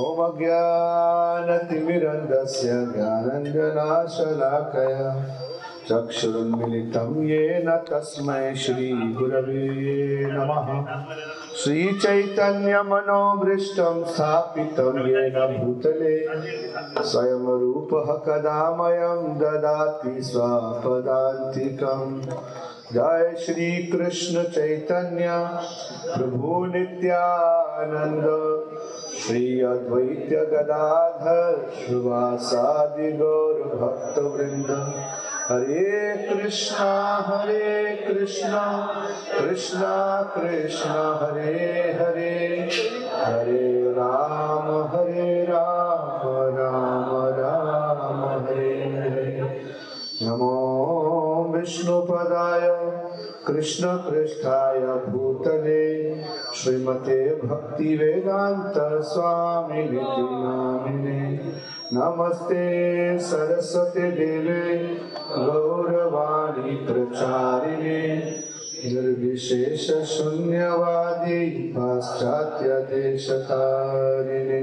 ॐ अज्ञानतिमिरन्दस्य ज्ञानञ्जनाशलाकया चक्षुरुन्मिलितं येन तस्मै श्रीगुरवे नमः। श्रीचैतन्यमनोभृष्टं स्थापितं येन भूतले स्वयं रूपः कदा ददाति स्वापदान्तिकम् जय श्री कृष्ण चैतन्य प्रभु नित्यानंद श्री अद्वैत गदाधर श्रीवासादि गौर भक्त वृंद हरे कृष्णा हरे कृष्णा कृष्णा कृष्णा, हरे हरे। हरे राम हरे राम राम राम, हरे हरे। नमो विष्णुपदाय कृष्णपृष्ठाय भूतले। श्रीमते भक्तिवेदान्त स्वामिनिति नामिने नमस्ते सरस्वती देवे गौरवाणी प्रचारिणे। निर्विशेष शून्यवादी पाश्चात्य देशतारिणे।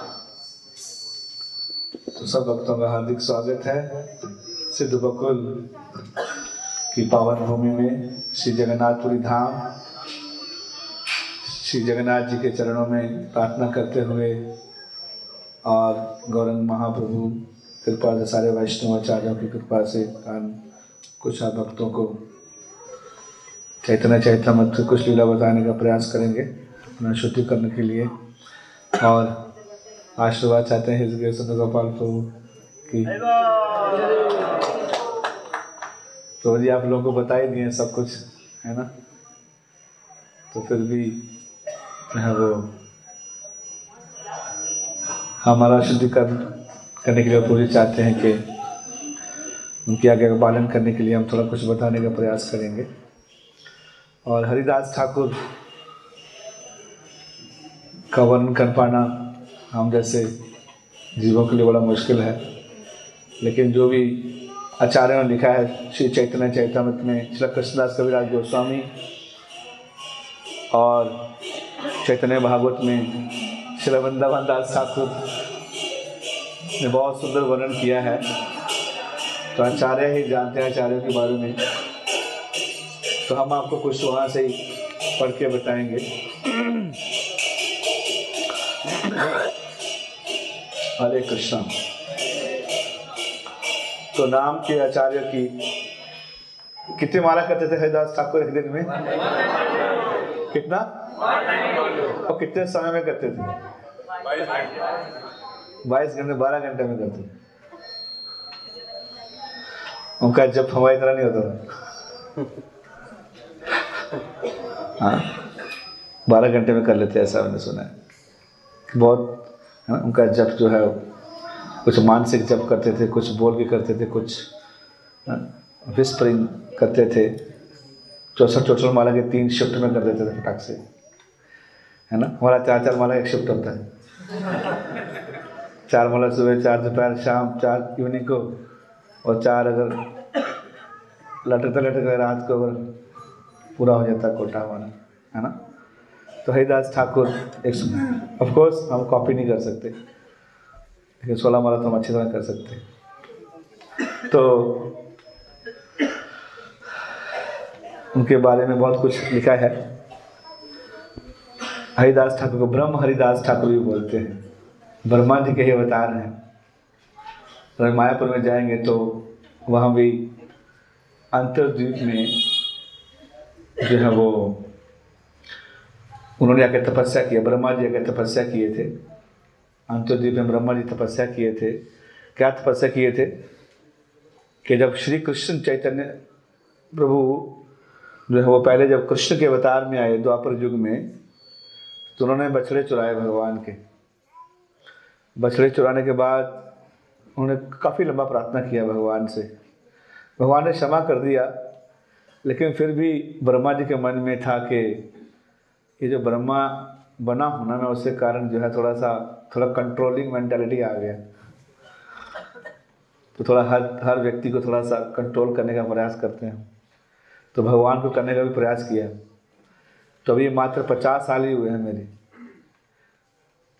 तो सब भक्तों का हार्दिक स्वागत है। सिद्ध बकुल की पावन भूमि में श्री जगन्नाथपुरी धाम, श्री जगन्नाथ जी के चरणों में प्रार्थना करते हुए और गौरंग महाप्रभु कृपा से सारे वैष्णवाचार्यों की कृपा से कान कुछ भक्तों को चैतन्य चैतन्य मत कुछ लीला बताने का प्रयास करेंगे, अपना शुद्धि करने के लिए। और आशीर्वाद चाहते हैं सुंदर गोपाल प्रभु की। तो जी, आप लोगों को बता ही दिए सब कुछ, है ना? तो फिर भी है वो हमारा शुद्धिकरण करने के लिए पूरी चाहते हैं कि उनके आगे का पालन करने के लिए हम थोड़ा कुछ बताने का प्रयास करेंगे। और हरिदास ठाकुर का वर्णन कर पाना हम जैसे जीवों के लिए बड़ा मुश्किल है, लेकिन जो भी आचार्यों ने लिखा है, श्री चैतन्य चैतन्य में, श्री कृष्णदास कविराज गोस्वामी और चैतन्य भागवत में, श्री वृंदावन दास ठाकुर ने बहुत सुंदर वर्णन किया है। तो आचार्य ही जानते हैं आचार्यों के बारे में। तो हम आपको कुछ वहाँ से ही पढ़ के बताएँगे। हरे कृष्णा। तो नाम के आचार्य की कितने माला करते थे हरिदास ठाकुर एक दिन में? कितना? और कितने समय में करते थे? बाईस घंटे, बारह घंटे में करते उनका जब हमारी तरह नहीं होता हाँ बारह घंटे में कर लेते, ऐसा मैंने सुना है। बहुत उनका जप जो है, कुछ मानसिक जप करते थे, कुछ बोल के करते थे, कुछ विस्परिंग करते थे। चौसठ चौसठ माला के तीन शिफ्ट में कर देते थे फटाक से। है ना? हमारा चार चार माला एक शिफ्ट होता है। चार माला सुबह, चार दोपहर, शाम, चार इवनिंग को, और चार अगर लटकते लटकते रात को अगर पूरा हो जाता कोटा हमारा है ना? तो हरिदास ठाकुर, एक ऑफ़ कोर्स हम कॉपी नहीं कर सकते। लेकिन सोलह माला तो हम अच्छी तरह कर सकते। तो उनके बारे में बहुत कुछ लिखा है। हरिदास ठाकुर को ब्रह्म हरिदास ठाकुर भी बोलते हैं। ब्रह्मा जी के ही अवतार हैं। तो मायापुर में जाएँगे तो वहाँ भी अंतर्द्वीप में जो है वो उन्होंने आकर तपस्या किया ब्रह्मा जी आकर तपस्या किए थे। अंतर्द्वीप में ब्रह्मा जी तपस्या किए थे। क्या तपस्या किए थे? कि जब श्री कृष्ण चैतन्य प्रभु जो है, वो पहले जब कृष्ण के अवतार में आए द्वापर युग में तो उन्होंने बछड़े चुराए भगवान के। बछड़े चुराने के बाद उन्होंने काफ़ी लंबा प्रार्थना किया भगवान से। भगवान ने क्षमा कर दिया, लेकिन फिर भी ब्रह्मा जी के मन में था कि ये जो ब्रह्मा बना होना मैं उसके कारण जो है थोड़ा सा, थोड़ा कंट्रोलिंग मेंटालिटी आ गया। तो थोड़ा हर हर व्यक्ति को थोड़ा सा कंट्रोल करने का प्रयास करते हैं। तो भगवान को करने का भी प्रयास किया। तो अभी मात्र पचास साल ही हुए हैं मेरे।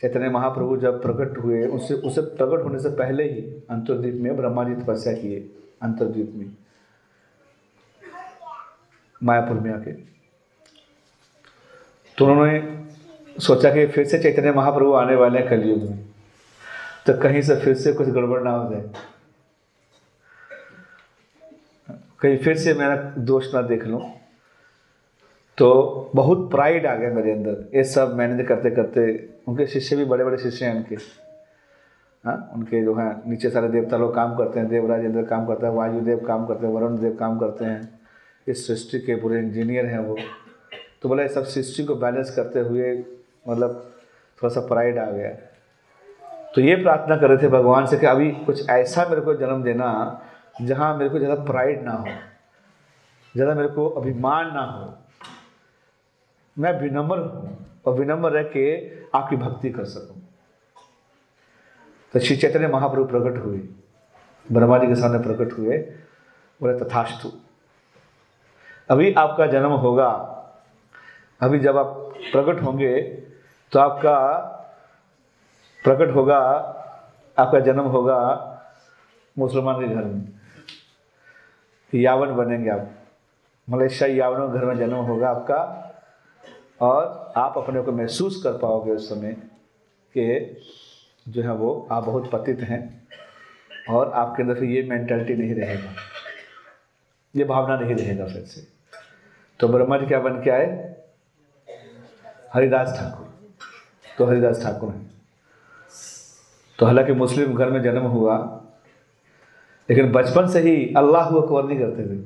चैतन्य महाप्रभु जब प्रकट हुए उससे उसे प्रकट होने से पहले ही अंतर्द्वीप में ब्रह्मा जी तपस्या किए अंतर्द्वीप में। मायापुर में आके। तो उन्होंने सोचा कि फिर से चैतन्य महाप्रभु आने वाले हैं कलयुग में। तो कहीं से फिर से कुछ गड़बड़ ना हो जाए। कहीं फिर से मेरा दोष ना देख लूँ। तो बहुत प्राइड आ गया मेरे अंदर। ये सब मैनेज करते करते उनके शिष्य भी बड़े बड़े शिष्य हैं उनके हाँ उनके जो हैं, नीचे सारे देवता लोग काम करते हैं। देवराज इंद्र काम करता है, वायुदेव काम करते हैं वरुण देव काम करते हैं। इस सृष्टि के पूरे इंजीनियर हैं वो। तो बोला सब सृष्टि को बैलेंस करते हुए मतलब थोड़ा सा प्राइड आ गया। तो ये प्रार्थना कर रहे थे भगवान से कि अभी कुछ ऐसा मेरे को जन्म देना जहाँ मेरे को ज़्यादा प्राइड ना हो, ज़्यादा मेरे को अभिमान ना हो। मैं विनम्र हूँ और विनम्र रह के आपकी भक्ति कर सकूँ। तो श्री चैतन्य महाप्रभु प्रकट हुए ब्रह्मा जी के सामने प्रकट हुए, बोले, तथास्तु। अभी आपका जन्म होगा अभी जब आप प्रकट होंगे तो आपका प्रकट होगा, आपका जन्म होगा मुसलमान के घर में। यावन बनेंगे आप। मलेशिया यावनों के घर में जन्म होगा आपका। और आप अपने को महसूस कर पाओगे उस समय कि जो है वो आप बहुत पतित हैं और आपके अंदर फिर ये मेंटलिटी नहीं रहेगा। ये भावना नहीं रहेगा फिर से। तो ब्रह्मा जी क्या बन के आए? हरिदास ठाकुर। तो हरिदास ठाकुर हैं। तो हालाँकि मुस्लिम घर में जन्म हुआ लेकिन बचपन से ही अल्लाह अकबर नहीं करते थे।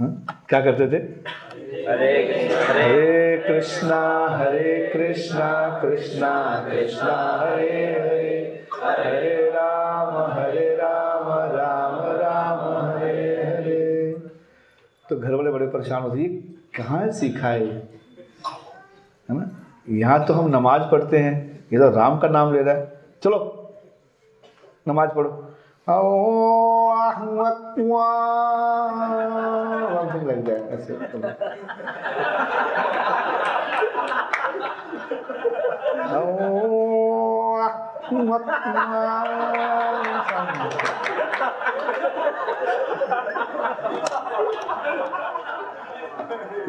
हा? क्या करते थे? हरे कृष्णा। हरे कृष्णा कृष्णा कृष्णा हरे हरे। हरे राम हरे राम राम राम हरे हरे। तो घर वाले बड़े परेशान होते कहाँ सीखा है है ना? यहाँ तो हम नमाज़ पढ़ते हैं। ये तो राम का नाम ले रहा है। चलो नमाज़ पढ़ो। लग जाए ऐसे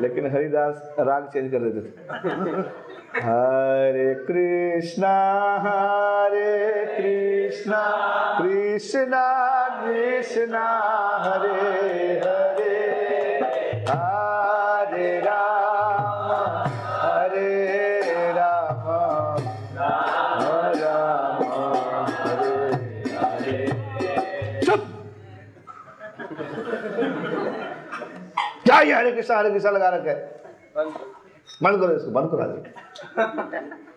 लेकिन हरिदास राग चेंज कर देते थे। हरे कृष्णा हरे कृष्णा कृष्णा कृष्णा, हरे हरे हरे राम हरे राम राम, हरे हरे। चुप। ये हरे कृष्णा हरे कृष्णा लगा रखे बंद करो इसको बंद करा दो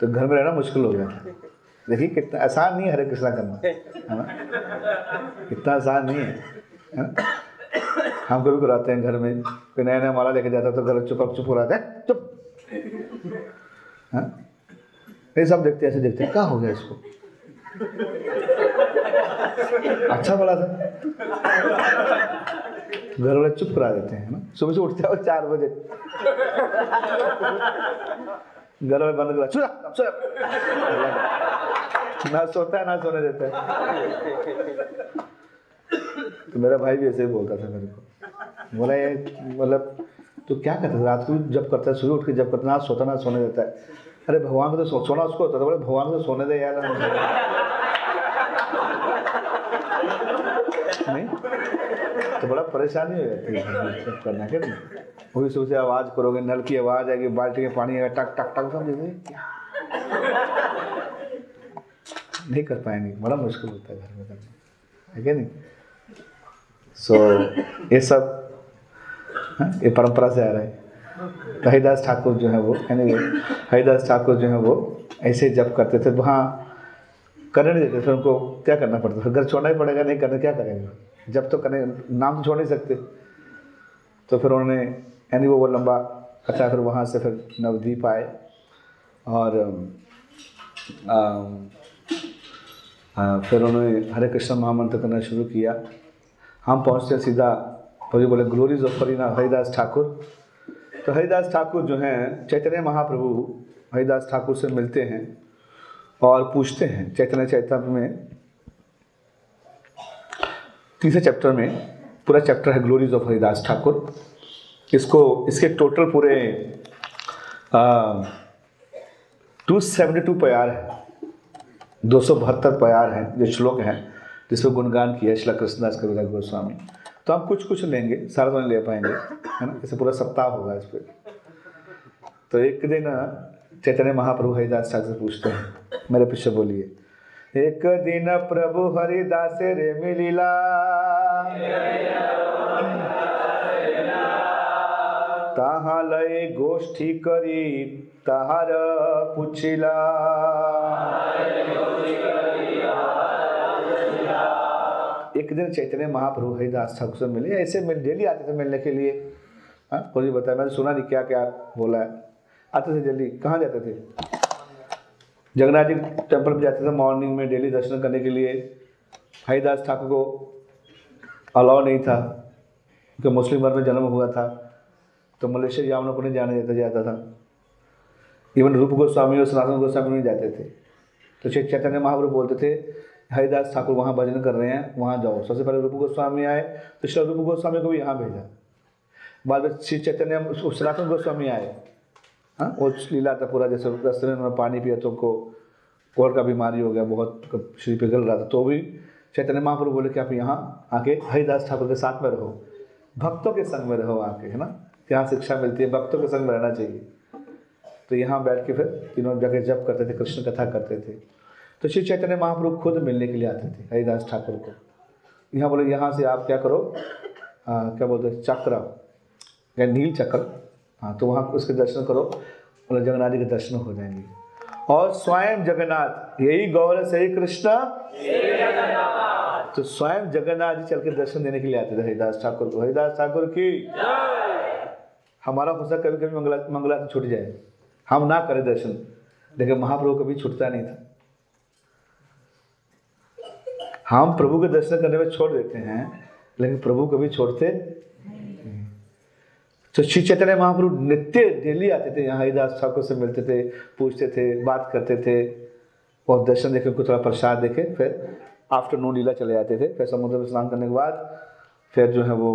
तो घर में रहना मुश्किल हो गया। देखिए कितना आसान नहीं है हरे कृष्णा करना। ना? इतना आसान नहीं है, हम कभी कराते हैं घर में कोई नया नया माला लेके जाता तो घर चुप चुप हो रहा है चुप। ये सब देखते ऐसे देखते क्या हो गया इसको? अच्छा बोला था। घर वाले चुप करा देते हैं ना? सुबह से उठते हो चार बजे। घर वाले बंद करा सुना सुना। ना सोता है ना सोने देता है। तो मेरा भाई भी ऐसे ही बोलता था मेरे को। बोला ये मतलब तो क्या करता था? रात को जब करता है सुबह उठ के जब करता ना सोता ना सोने देता है। अरे भगवान को तो सो, सोना उसको होता था बोले भगवान को तो सोने दे यार। नहीं? तो बड़ा परेशानी हो जाती है। सब करना के नहीं वो सुबह से आवाज़ करोगे नल की आवाज़ आएगी बाल्टी में पानी आएगा टक टक टक जैसे नहीं कर पाएँगे। बड़ा मुश्किल होता है घर में करना। है क्या नहीं? सो so, ये सब हाँ, ये परंपरा से आ रहा है। तो हरिदास ठाकुर जो है वो यानी हरिदास ठाकुर जो है वो ऐसे जब करते थे वहाँ करने नहीं देते फिर उनको क्या करना पड़ता फिर घर छोड़ना ही पड़ेगा नहीं करना क्या करेंगे? जब तो करने नाम तो छोड़ नहीं सकते। तो फिर उन्होंने यानी वो वो लंबा अच्छा फिर वहाँ से फिर नवदीप आए और आ, आ, फिर उन्होंने हरे कृष्ण महामंत्र करना शुरू किया। हम पहुँचते सीधा प्रभु बोले ग्लोरीज ऑफ़ फरीना हरिदास ठाकुर तो हरिदास ठाकुर जो हैं चैतन्य महाप्रभु हरिदास ठाकुर से मिलते हैं और पूछते हैं चैतन्य चैतन्य में तीसरे चैप्टर में पूरा चैप्टर है ग्लोरीज ऑफ़ हरिदास ठाकुर। इसको, इसके टोटल पूरे टू सेवेंटी टू प्यार है। दो सौ बहत्तर प्यार हैं, जो श्लोक हैं जिसको गुणगान किया शिला कृष्णदास कविराज गोस्वामी। तो हम कुछ कुछ लेंगे, सारा तो ले पाएँगे, है ना? इसे पूरा सप्ताह होगा इस पर तो एक दिन चैतन्य महाप्रभु हरिदास ठाकुर से पूछते हैं, मेरे पीछे बोलिए एक दिन प्रभु हरिदास रे मिलीला। ताहा लय गोष्ठी करी, ताहार पुछिला। एक दिन चैतन्य महाप्रभु हरिदास ठाकुर से मिले, ऐसे मिल, डेली आते थे मिलने के लिए। हाँ खोजी बताया मैंने सुना नहीं क्या क्या बोला है। आते थे जल्दी, कहाँ जाते थे? जगन्नाथ जी टेंपल में जाते थे मॉर्निंग में, डेली दर्शन करने के लिए। हरिदास ठाकुर को अलाउ नहीं था, क्योंकि मुस्लिम वर्ग में जन्म हुआ था तो मलेशिया यामनों को नहीं जाने देता, जाता था। इवन रूप गोस्वामी और सनातन गोस्वामी नहीं जाते थे। तो चैतन्य महाप्रभु बोलते थे, हरिदास ठाकुर वहाँ भजन कर रहे हैं, वहाँ जाओ। सबसे पहले रूप गोस्वामी आए तो श्री रूप गोस्वामी को भी यहाँ भेजा। बाद में श्री चैतन्य सनातन गोस्वामी आए। हाँ? वो लीला था पूरा जैसे रस्ते में उन्होंने पानी पिया तो उनको कोर का बीमारी हो गया बहुत शरीर पिघल रहा था। तो भी चैतन्य महाप्रभु बोले कि आप यहाँ आके हरिदास ठाकुर के साथ में रहो। भक्तों के संग में रहो आके है ना? यहाँ शिक्षा मिलती है भक्तों के संग में रहना चाहिए। तो यहाँ बैठ के फिर तीनों जगह जप करते थे कृष्ण कथा करते थे। तो श्री चैतन्य महाप्रभु खुद मिलने के लिए आते थे हरिदास ठाकुर को। यहाँ बोले यहाँ से आप क्या करो? आ, क्या बोलते चक्र नील चक्र हाँ तो वहाँ उसके दर्शन करो, बोले, जगन्नाथ जी के दर्शन हो जाएँगे। और स्वयं जगन्नाथ, यही गौर है सही कृष्ण। तो स्वयं जगन्नाथ जी चल के दर्शन देने के लिए आते थे, हरिदास ठाकुर को। हरिदास ठाकुर की, हमारा सकता कभी कभी मंगला मंगला छूट जाए। हम ना करें दर्शन, लेकिन महाप्रभु कभी छूटता नहीं था। हम प्रभु के दर्शन करने में छोड़ देते हैं, लेकिन प्रभु कभी छोड़ते तो श्री चैतन्य महाप्रभु नित्य डेली आते थे, यहाँ हरिदास ठाकुर से मिलते थे, पूछते थे, बात करते थे, और दर्शन देखे उनको थोड़ा प्रसाद देखे फिर आफ्टरनून लीला चले जाते थे, फिर समुद्र में स्नान करने के बाद फिर जो है वो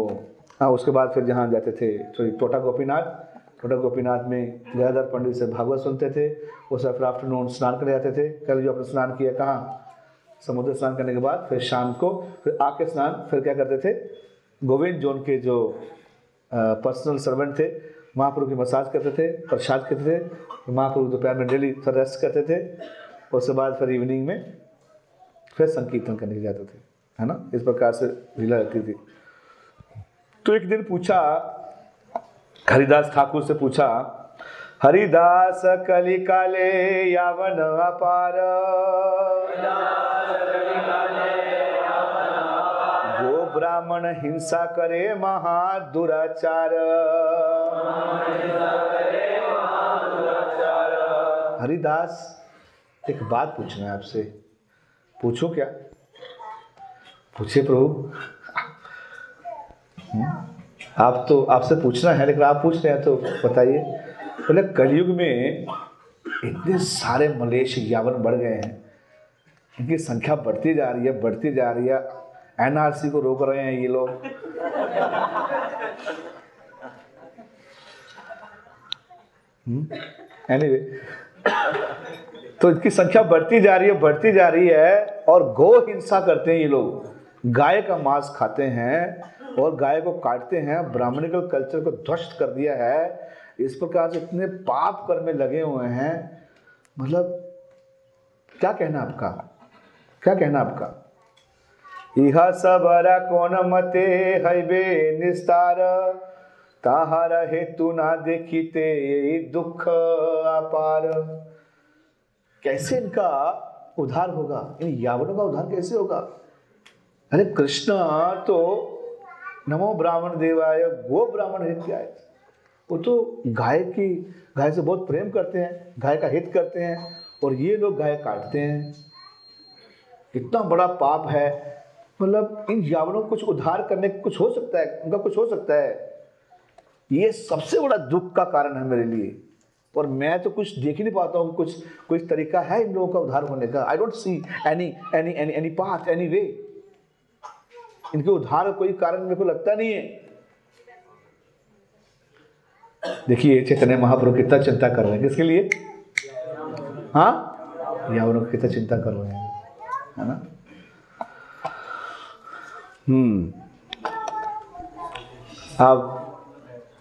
हाँ उसके बाद फिर जहाँ जाते थे तो टोटा गोपीनाथ टोटा गोपीनाथ में गयाधर पंडित से भागवत सुनते थे उसके फिर आफ्टरनून स्नान करने जाते थे, कल जो अपने स्नान किया कहाँ? समुद्र स्नान करने के बाद, फिर शाम को, फिर आके स्नान, फिर क्या करते थे? गोविंद जोन के जो पर्सनल सर्वेंट थे महाप्रभु की मसाज करते थे, प्रसाद करते थे महाप्रभु दोपहर में डेली फिर रेस्ट करते थे, उसके बाद फिर इवनिंग में फिर संकीर्तन करने जाते थे, है ना? इस प्रकार से लीला रहती थी। तो एक दिन पूछा, हरिदास ठाकुर से पूछा, हरिदास कली काले यावन अपार ब्राह्मण हिंसा करे महादुराचार। हरिदास, एक बात पूछना है आपसे। पूछो क्या? पूछे प्रभु। आप तो आपसे पूछना है, लेकिन आप पूछ रहे हैं तो बताइए। बोले तो कलयुग में इतने सारे मलेश यावन बढ़ गए हैं। इनकी संख्या बढ़ती जा रही है, बढ़ती जा रही है। एनआरसी को रोक रहे हैं ये लोग। एनीवे तो इनकी संख्या बढ़ती जा रही है, बढ़ती जा रही है और गो हिंसा करते हैं ये लोग। गाय का मांस खाते हैं और गाय को काटते हैं। ब्राह्मणिकल कल्चर को ध्वस्त कर दिया है। इस प्रकार से इतने पाप कर में लगे हुए हैं। मतलब क्या कहना आपका? क्या कहना आपका? इह सबरा कौन मते हैबे निस्तार। ताहार हेतु ना देखीते दुख अपार। कैसे इनका उद्धार होगा? इन यावनों का उद्धार कैसे होगा? अरे कृष्ण तो नमो ब्राह्मण देवाय गो ब्राह्मण हित हित्याय वो तो गाय की, गाय से बहुत प्रेम करते हैं, गाय का हित करते हैं, और ये लोग गाय काटते हैं। कितना बड़ा पाप है। मतलब इन यावनों को कुछ उद्धार करने कुछ हो सकता है, उनका कुछ हो सकता है। ये सबसे बड़ा दुख का कारण है मेरे लिए। और मैं तो कुछ देख ही नहीं पाता हूँ, कुछ, कोई तरीका है इन लोगों का उद्धार होने का? I don't see any any any any path any way इनके उद्धार कोई कारण मेरे को लगता नहीं है। देखिए चैतन्य महाप्रभु कितना चिंता कर रहे हैं। किसके लिए? हाँ? यावनों की कितना चिंता कर रहे हैं। है ना? आप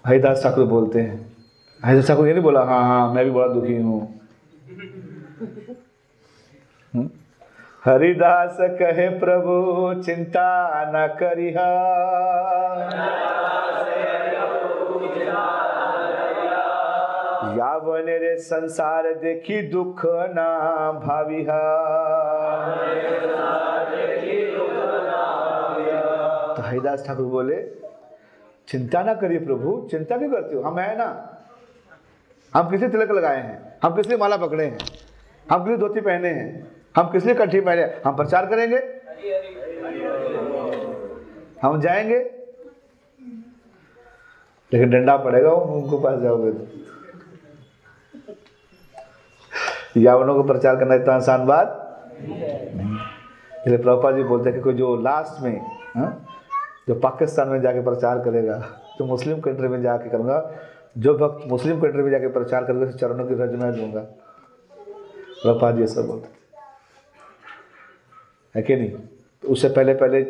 हरिदास ठाकुर बोलते हैं। हरिदास ठाकुर ये नहीं बोला हाँ हाँ मैं भी बड़ा दुखी हूँ। हम्म? हरिदास कहे, प्रभु, चिंता न करिहा। यावन रे संसार देखी दुख ना भाविहा। हरिदास ठाकुर बोले, चिंता ना करिए प्रभु, चिंता क्यों करते हो? हम है ना। हम किस तिलक लगाए हैं? हम किस माला पकड़े हैं? हम किस धोती पहने हैं? हम किस कंठी पहने हम प्रचार करेंगे? हम जाएँगे? लेकिन डंडा पड़ेगा वो उनको पास जाओगे तो। यावनों को प्रचार करना इतना आसान बात इसलिए प्रभुपा जी बोलते हैं कि कोई जो लास्ट में, हा? जो पाकिस्तान में जाके प्रचार करेगा, जो मुस्लिम कंट्री में जाके करूँगा, जो भक्त मुस्लिम कंट्री में जाके प्रचार करेगा, उसे चरणों की रज मैं दूँगा। प्रभुपा जी ऐसा बोलते है। कि नहीं? तो उससे पहले पहले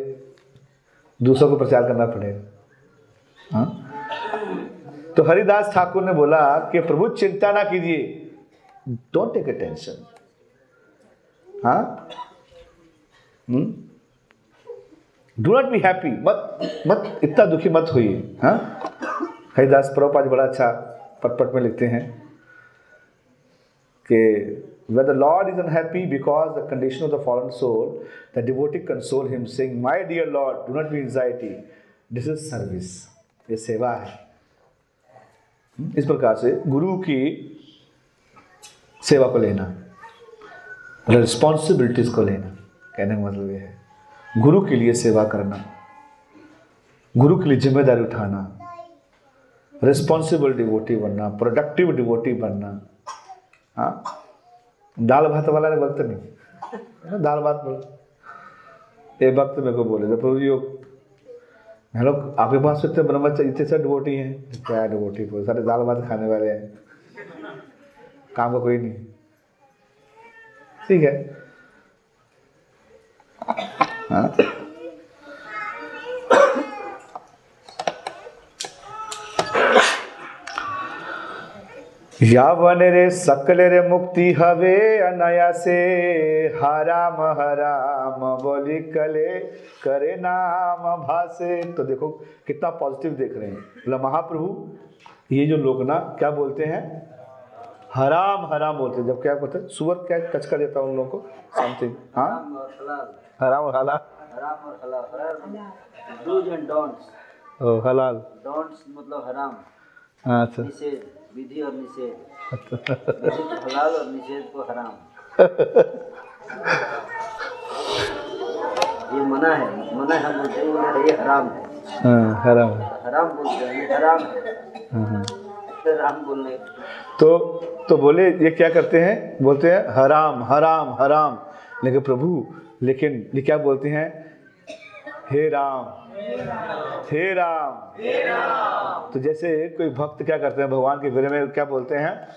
दूसरों को प्रचार करना पड़ेगा। हाँ? तो हरिदास ठाकुर ने बोला कि प्रभु, चिंता ना कीजिए। डोंट टेक ए टेंशन हाँ डू नॉट बी हैप्पी मत मत, इतना दुखी मत होइए हाँ? हरिदास प्रभु बड़ा अच्छा पटपट में लिखते हैं कि वे the Lord is unhappy because the condition of the fallen soul the devotee console him sing my dear Lord do not be anxiety this is service ये सेवा है हम्म, इस प्रकार से गुरु की सेवा को लेना रिस्पॉन्सिबिलिटीज को लेना, कहने का मतलब यह है। गुरु के लिए सेवा करना, गुरु के लिए ज़िम्मेदारी उठाना रिस्पॉन्सिबल डिवोटी बनना प्रोडक्टिव डिवोटी बनना। हाँ? दाल भात वाला ने वक्त नहीं। दाल भात बोल। ये वक्त मेरे को बोले तो प्रभु हम लोग, आपके पास इतने ब्रह्मचारी इतने सारे डिवोटी हैं। क्या डिवोटी को सारे दाल भात खाने वाले हैं। काम का कोई नहीं। ठीक है? हाँ। यावन रे, सकल रे मुक्ति हवे अनया से हराम हराम बोली कले, करे नाम भासे। तो देखो, कितना पॉजिटिव देख रहे हैं। महाप्रभु, ये जो लोग ना, क्या बोलते हैं? हराम हराम बोलते हैं। जब क्या बोलते हैं सुअर क्या टच कर देता उन लोगों को? समथिंग हाँ? हराम और हलाल। हराम और हलाल हराम और हलाल हराम डूज एंड डोंट्स ओ, हलाल। डोंट्स मतलब हराम हाँ, अच्छा। निषेध विधि और निषेध हलाल और निषेध को हराम ये मना है मना हम बोलते हैं ये हराम। है हाँ, हराम हराम बोलते हैं ये हराम। है हाँ, हाँ। फिर हम बोलने तो तो बोले, ये क्या करते हैं? बोलते हैं, हराम हराम हराम। लेकिन प्रभु, लेकिन ये क्या बोलते हैं? हे राम हे राम। तो जैसे कोई भक्त क्या करते हैं, भगवान के बारे में क्या बोलते हैं?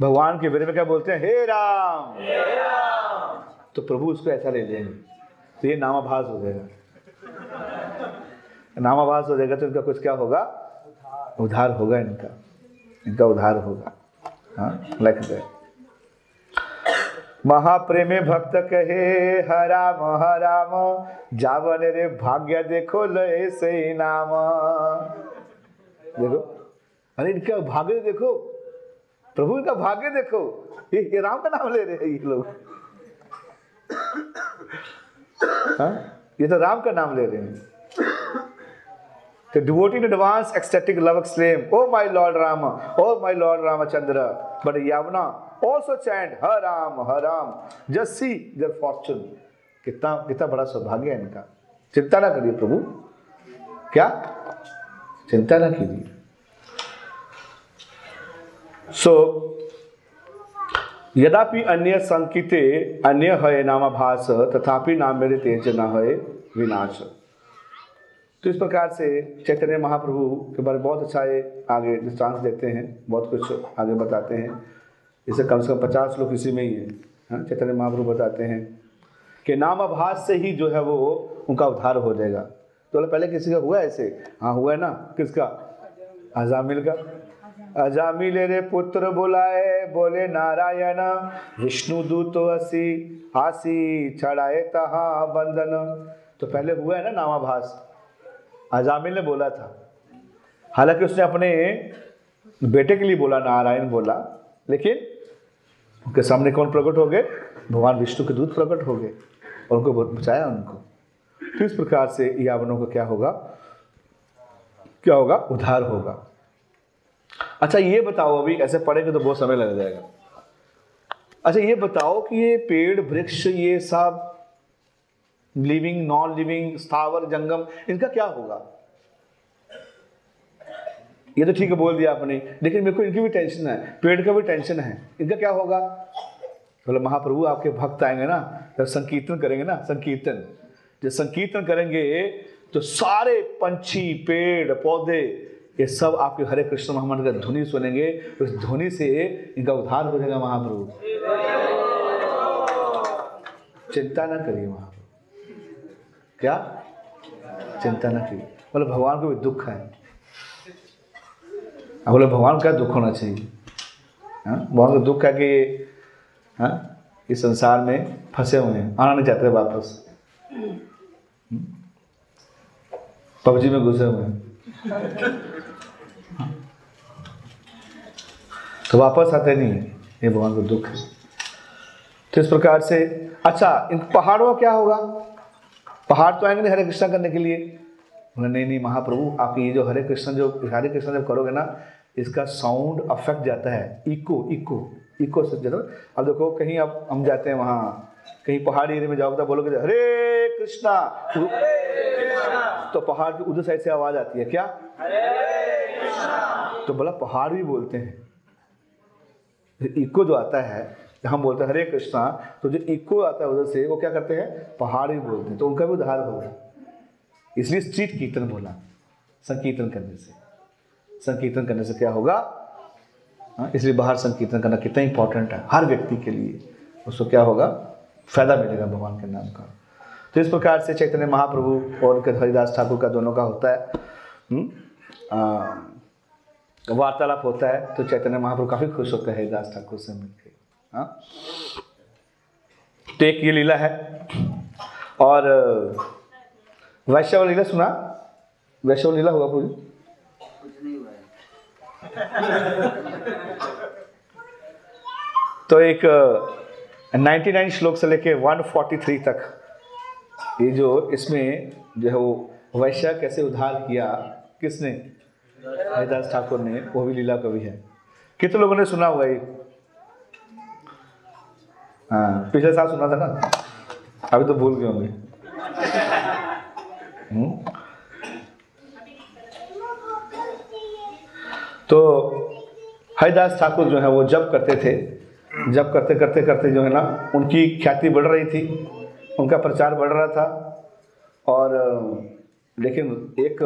भगवान के बारे में क्या बोलते हैं? हे राम। तो प्रभु उसको ऐसा ले लेंगे। तो ये नामाभास हो जाएगा। नामाभास हो जाएगा तो इनका कुछ क्या होगा? उधार होगा इनका। इनका उधार होगा। हाँ लिख दे। महाप्रेमी भक्त कहे हराम हराम। जावन रे भाग्य देखो लय से नाम देखो। अरे इनका भाग्य देखो। प्रभु इनका भाग्य देखो। ये, ये राम का नाम ले रहे हैं ये लोग। हाँ? ये तो राम का नाम ले रहे हैं। Devotee in advance ecstatic love exclaim, Oh my Lord Rama, oh my Lord Ramachandra. But Yavana also chant, Har Ram, Har Ram. Just see their fortune. कितना कितना बड़ा सौभाग्य है इनका। चिंता ना करिए प्रभु। क्या? चिंता ना कीजिए। सो यदापि अन्य संकिते अन्य है नामाभास तथापि नाम मेरे तेज न है विनाश। तो इस प्रकार से चैतन्य महाप्रभु के बारे में बहुत अच्छा ये आगे दृष्टांत देते हैं बहुत कुछ आगे बताते हैं। इसे कम से कम पचास लोग इसी में ही है हाँ, चैतन्य महाप्रभु बताते हैं कि नाम नामाभास से ही जो है वो उनका उद्धार हो जाएगा। तो पहले किसी का हुआ ऐसे? हाँ हुआ है ना? किसका? अजामिल का। अजामिल रे पुत्र बुलाए बोले नारायण विष्णु दूत आसी चढ़ाए तहा बंधन। तो पहले हुआ है ना नामाभास? अजामिल ने बोला था। हालाँकि उसने अपने बेटे के लिए बोला, नारायण बोला, लेकिन उनके सामने कौन प्रकट हो गए? भगवान विष्णु के दूत प्रकट हो गए और उनको बचाया उनको। तो इस प्रकार से यावनों का क्या होगा? क्या होगा? उद्धार होगा। अच्छा ये बताओ, अभी ऐसे पढ़ेंगे तो बहुत समय लग जाएगा। अच्छा ये बताओ कि ये पेड़, वृक्ष, ये सब लिविंग नॉन लिविंग स्थावर, जंगम, इनका क्या होगा? ये तो ठीक है, बोल दिया आपने। लेकिन मेरे को इनकी भी टेंशन है, पेड़ का भी टेंशन है। इनका क्या होगा? बोले, महाप्रभु, आपके भक्त आएँगे ना, जब संकीर्तन करेंगे ना, संकीर्तन। जब संकीर्तन करेंगे तो सारे पंछी, पेड़, पौधे, ये सब आपके हरे कृष्ण महामंड का ध्वनि सुनेंगे। उस ध्वनि से इनका उद्धार हो जाएगा महाप्रभु। चिंता ना करिए, महाप्रभु। क्या? चिंता ना की बोले, भगवान को भी दुख है। अब बोले, भगवान का दुख होना चाहिए? हाँ? भगवान को दुख है कि हाँ? इस संसार में फंसे हुए हैं। आना नहीं चाहते वापस। पबजी में घुसे हुए हैं। तो वापस आते नहीं है। ये भगवान को दुख है। तो इस प्रकार से अच्छा इन पहाड़ों क्या होगा? पहाड़ तो आएँगे नहीं हरे कृष्णा करने के लिए। बोले नहीं नहीं महाप्रभु आप ये जो हरे कृष्ण जो हरे कृष्ण जब करोगे ना इसका साउंड अफेक्ट जाता है। इको इको इको से ज़रूर। अब देखो कहीं अब हम जाते हैं वहाँ कहीं पहाड़ी एरिया में जाओगे तो बोलोगे हरे कृष्णा! तो पहाड़ की उधर साइड से आवाज़ आती है क्या? तो बोला पहाड़ भी बोलते हैं। इको जो आता है हम बोलते हैं हरे कृष्णा तो जो इको आता है उधर से वो क्या करते हैं? पहाड़ ही बोलते हैं। तो उनका भी उद्धार होगा इसलिए स्ट्रीट कीर्तन बोला संकीर्तन करने से। संकीर्तन करने से क्या होगा? हाँ, इसलिए बाहर संकीर्तन करना कितना इंपॉर्टेंट है। हर व्यक्ति के लिए उसको क्या होगा? फ़ायदा मिलेगा भगवान के नाम का। तो इस प्रकार से चैतन्य महाप्रभु और हरिदास ठाकुर का दोनों का होता है। हम्म, वार्तालाप होता है। तो चैतन्य महाप्रभु काफ़ी खुश होते हैं हरिदास ठाकुर से मिलकर तो एक ये लीला है। और वैश्यव लीला सुना? वैश्यव लीला पूरी हुआ है तो एक 99 श्लोक से लेके 143 तक, ये जो इसमें जो है वो वैश्य कैसे उद्धार किया, किसने? हरिदास ठाकुर ने, वो भी लीला कवि है। कितने लोगों ने सुना हुआ ये? हाँ। पिछले साल सुना था ना? अभी तो भूल गए होंगे। हम्म? तो हरिदास ठाकुर जो है, वो जब करते थे, जब करते करते करते जो है ना, उनकी ख्याति बढ़ रही थी, उनका प्रचार बढ़ रहा था, और, लेकिन एक,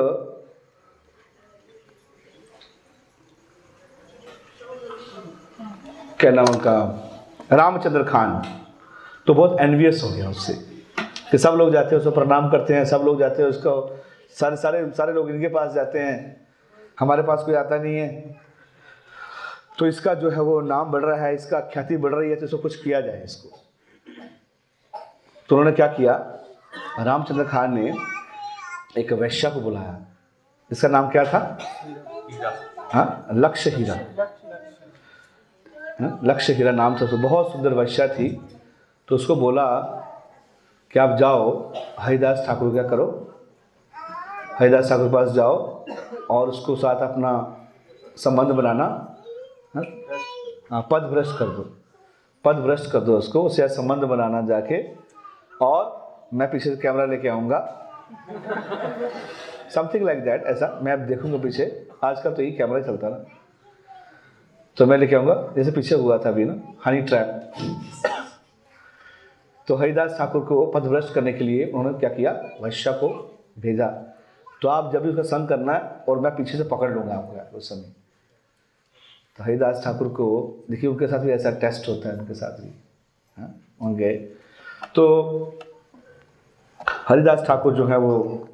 क्या नाम उनका? रामचंद्र खान। तो बहुत एनवियस हो गया उससे कि सब लोग जाते हैं उसको प्रणाम करते हैं सब लोग जाते हैं उसको सारे सारे सारे लोग इनके पास जाते हैं। हमारे पास कोई आता नहीं है। तो इसका जो है वो नाम बढ़ रहा है इसका ख्याति बढ़ रही है तो इसको कुछ किया जाए इसको। तो उन्होंने क्या किया? रामचंद्र खान ने एक वैश्या को बुलाया। इसका नाम क्या था? हाँ लक्ष्य हीरा। लक्ष्य हीरा नाम था बहुत सुंदर वैश्या थी। तो उसको बोला कि आप जाओ, हरिदास ठाकुर क्या करो। हरिदास ठाकुर के पास जाओ और उसको साथ अपना संबंध बनाना हाँ पद भ्रष्ट कर दो। पद भ्रष्ट कर दो उसको उससे संबंध बनाना जाके। और मैं पीछे से कैमरा लेके आऊँगा। समथिंग लाइक दैट ऐसा। मैं अब देखूँगा पीछे। आजकल तो यही कैमरा ही चलता ना। तो मैं लेके आऊँगा। जैसे पीछे हुआ था अभी ना हनी ट्रैप तो हरिदास ठाकुर को पदभ्रष्ट करने के लिए उन्होंने क्या किया? वैश्या को भेजा। तो आप जब भी उसका संग करना है और मैं पीछे से पकड़ लूँगा आपको उस समय। तो हरिदास ठाकुर को, देखिए उनके साथ भी ऐसा टेस्ट होता है, उनके साथ भी। हाँ गए। तो हरिदास ठाकुर जो है वो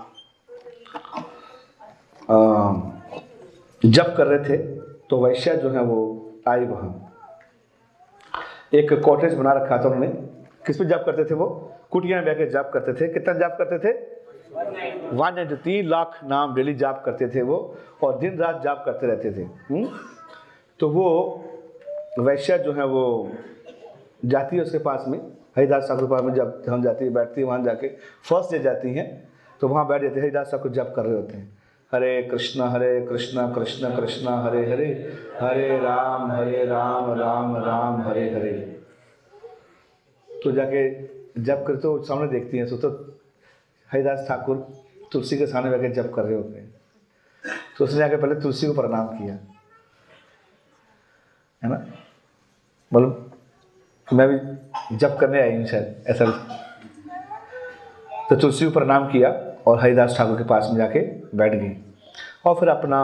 जब कर रहे थे। तो वैश्या जो है वो आई वहाँ। एक कॉटेज बना रखा था उन्होंने किस पे जाप करते थे वो? कुटिया में बैठ जाप करते थे। कितना जाप करते थे? वन नाइन्टी तीन लाख नाम डेली जाप करते थे वो और दिन रात जाप करते रहते थे। हुँ? हम्म? तो वो वैश्या जो है वो जाती है उसके पास में। हरिदास ठाकुर के पास में जब हम जाती है, बैठती है, वहाँ जाके फ़र्स्ट डे जाती हैं तो वहाँ बैठ जाते हैं, हरिदास ठाकुर जब कर रहे होते हैं। हरे कृष्ण हरे कृष्ण कृष्ण कृष्ण, हरे हरे। हरे राम हरे राम राम राम, हरे हरे। तो जाके जब करते तो सामने देखती हैं सो तो हरिदास ठाकुर तुलसी के सामने बैठे जब कर रहे होते हैं। तो उसने जाके पहले तुलसी को प्रणाम किया। है ना? बोलो, मैं भी जब करने आई हूँ शायद, ऐसा तो तुलसी को प्रणाम किया। और हरिदास ठाकुर के पास में जाके बैठ गई और फिर अपना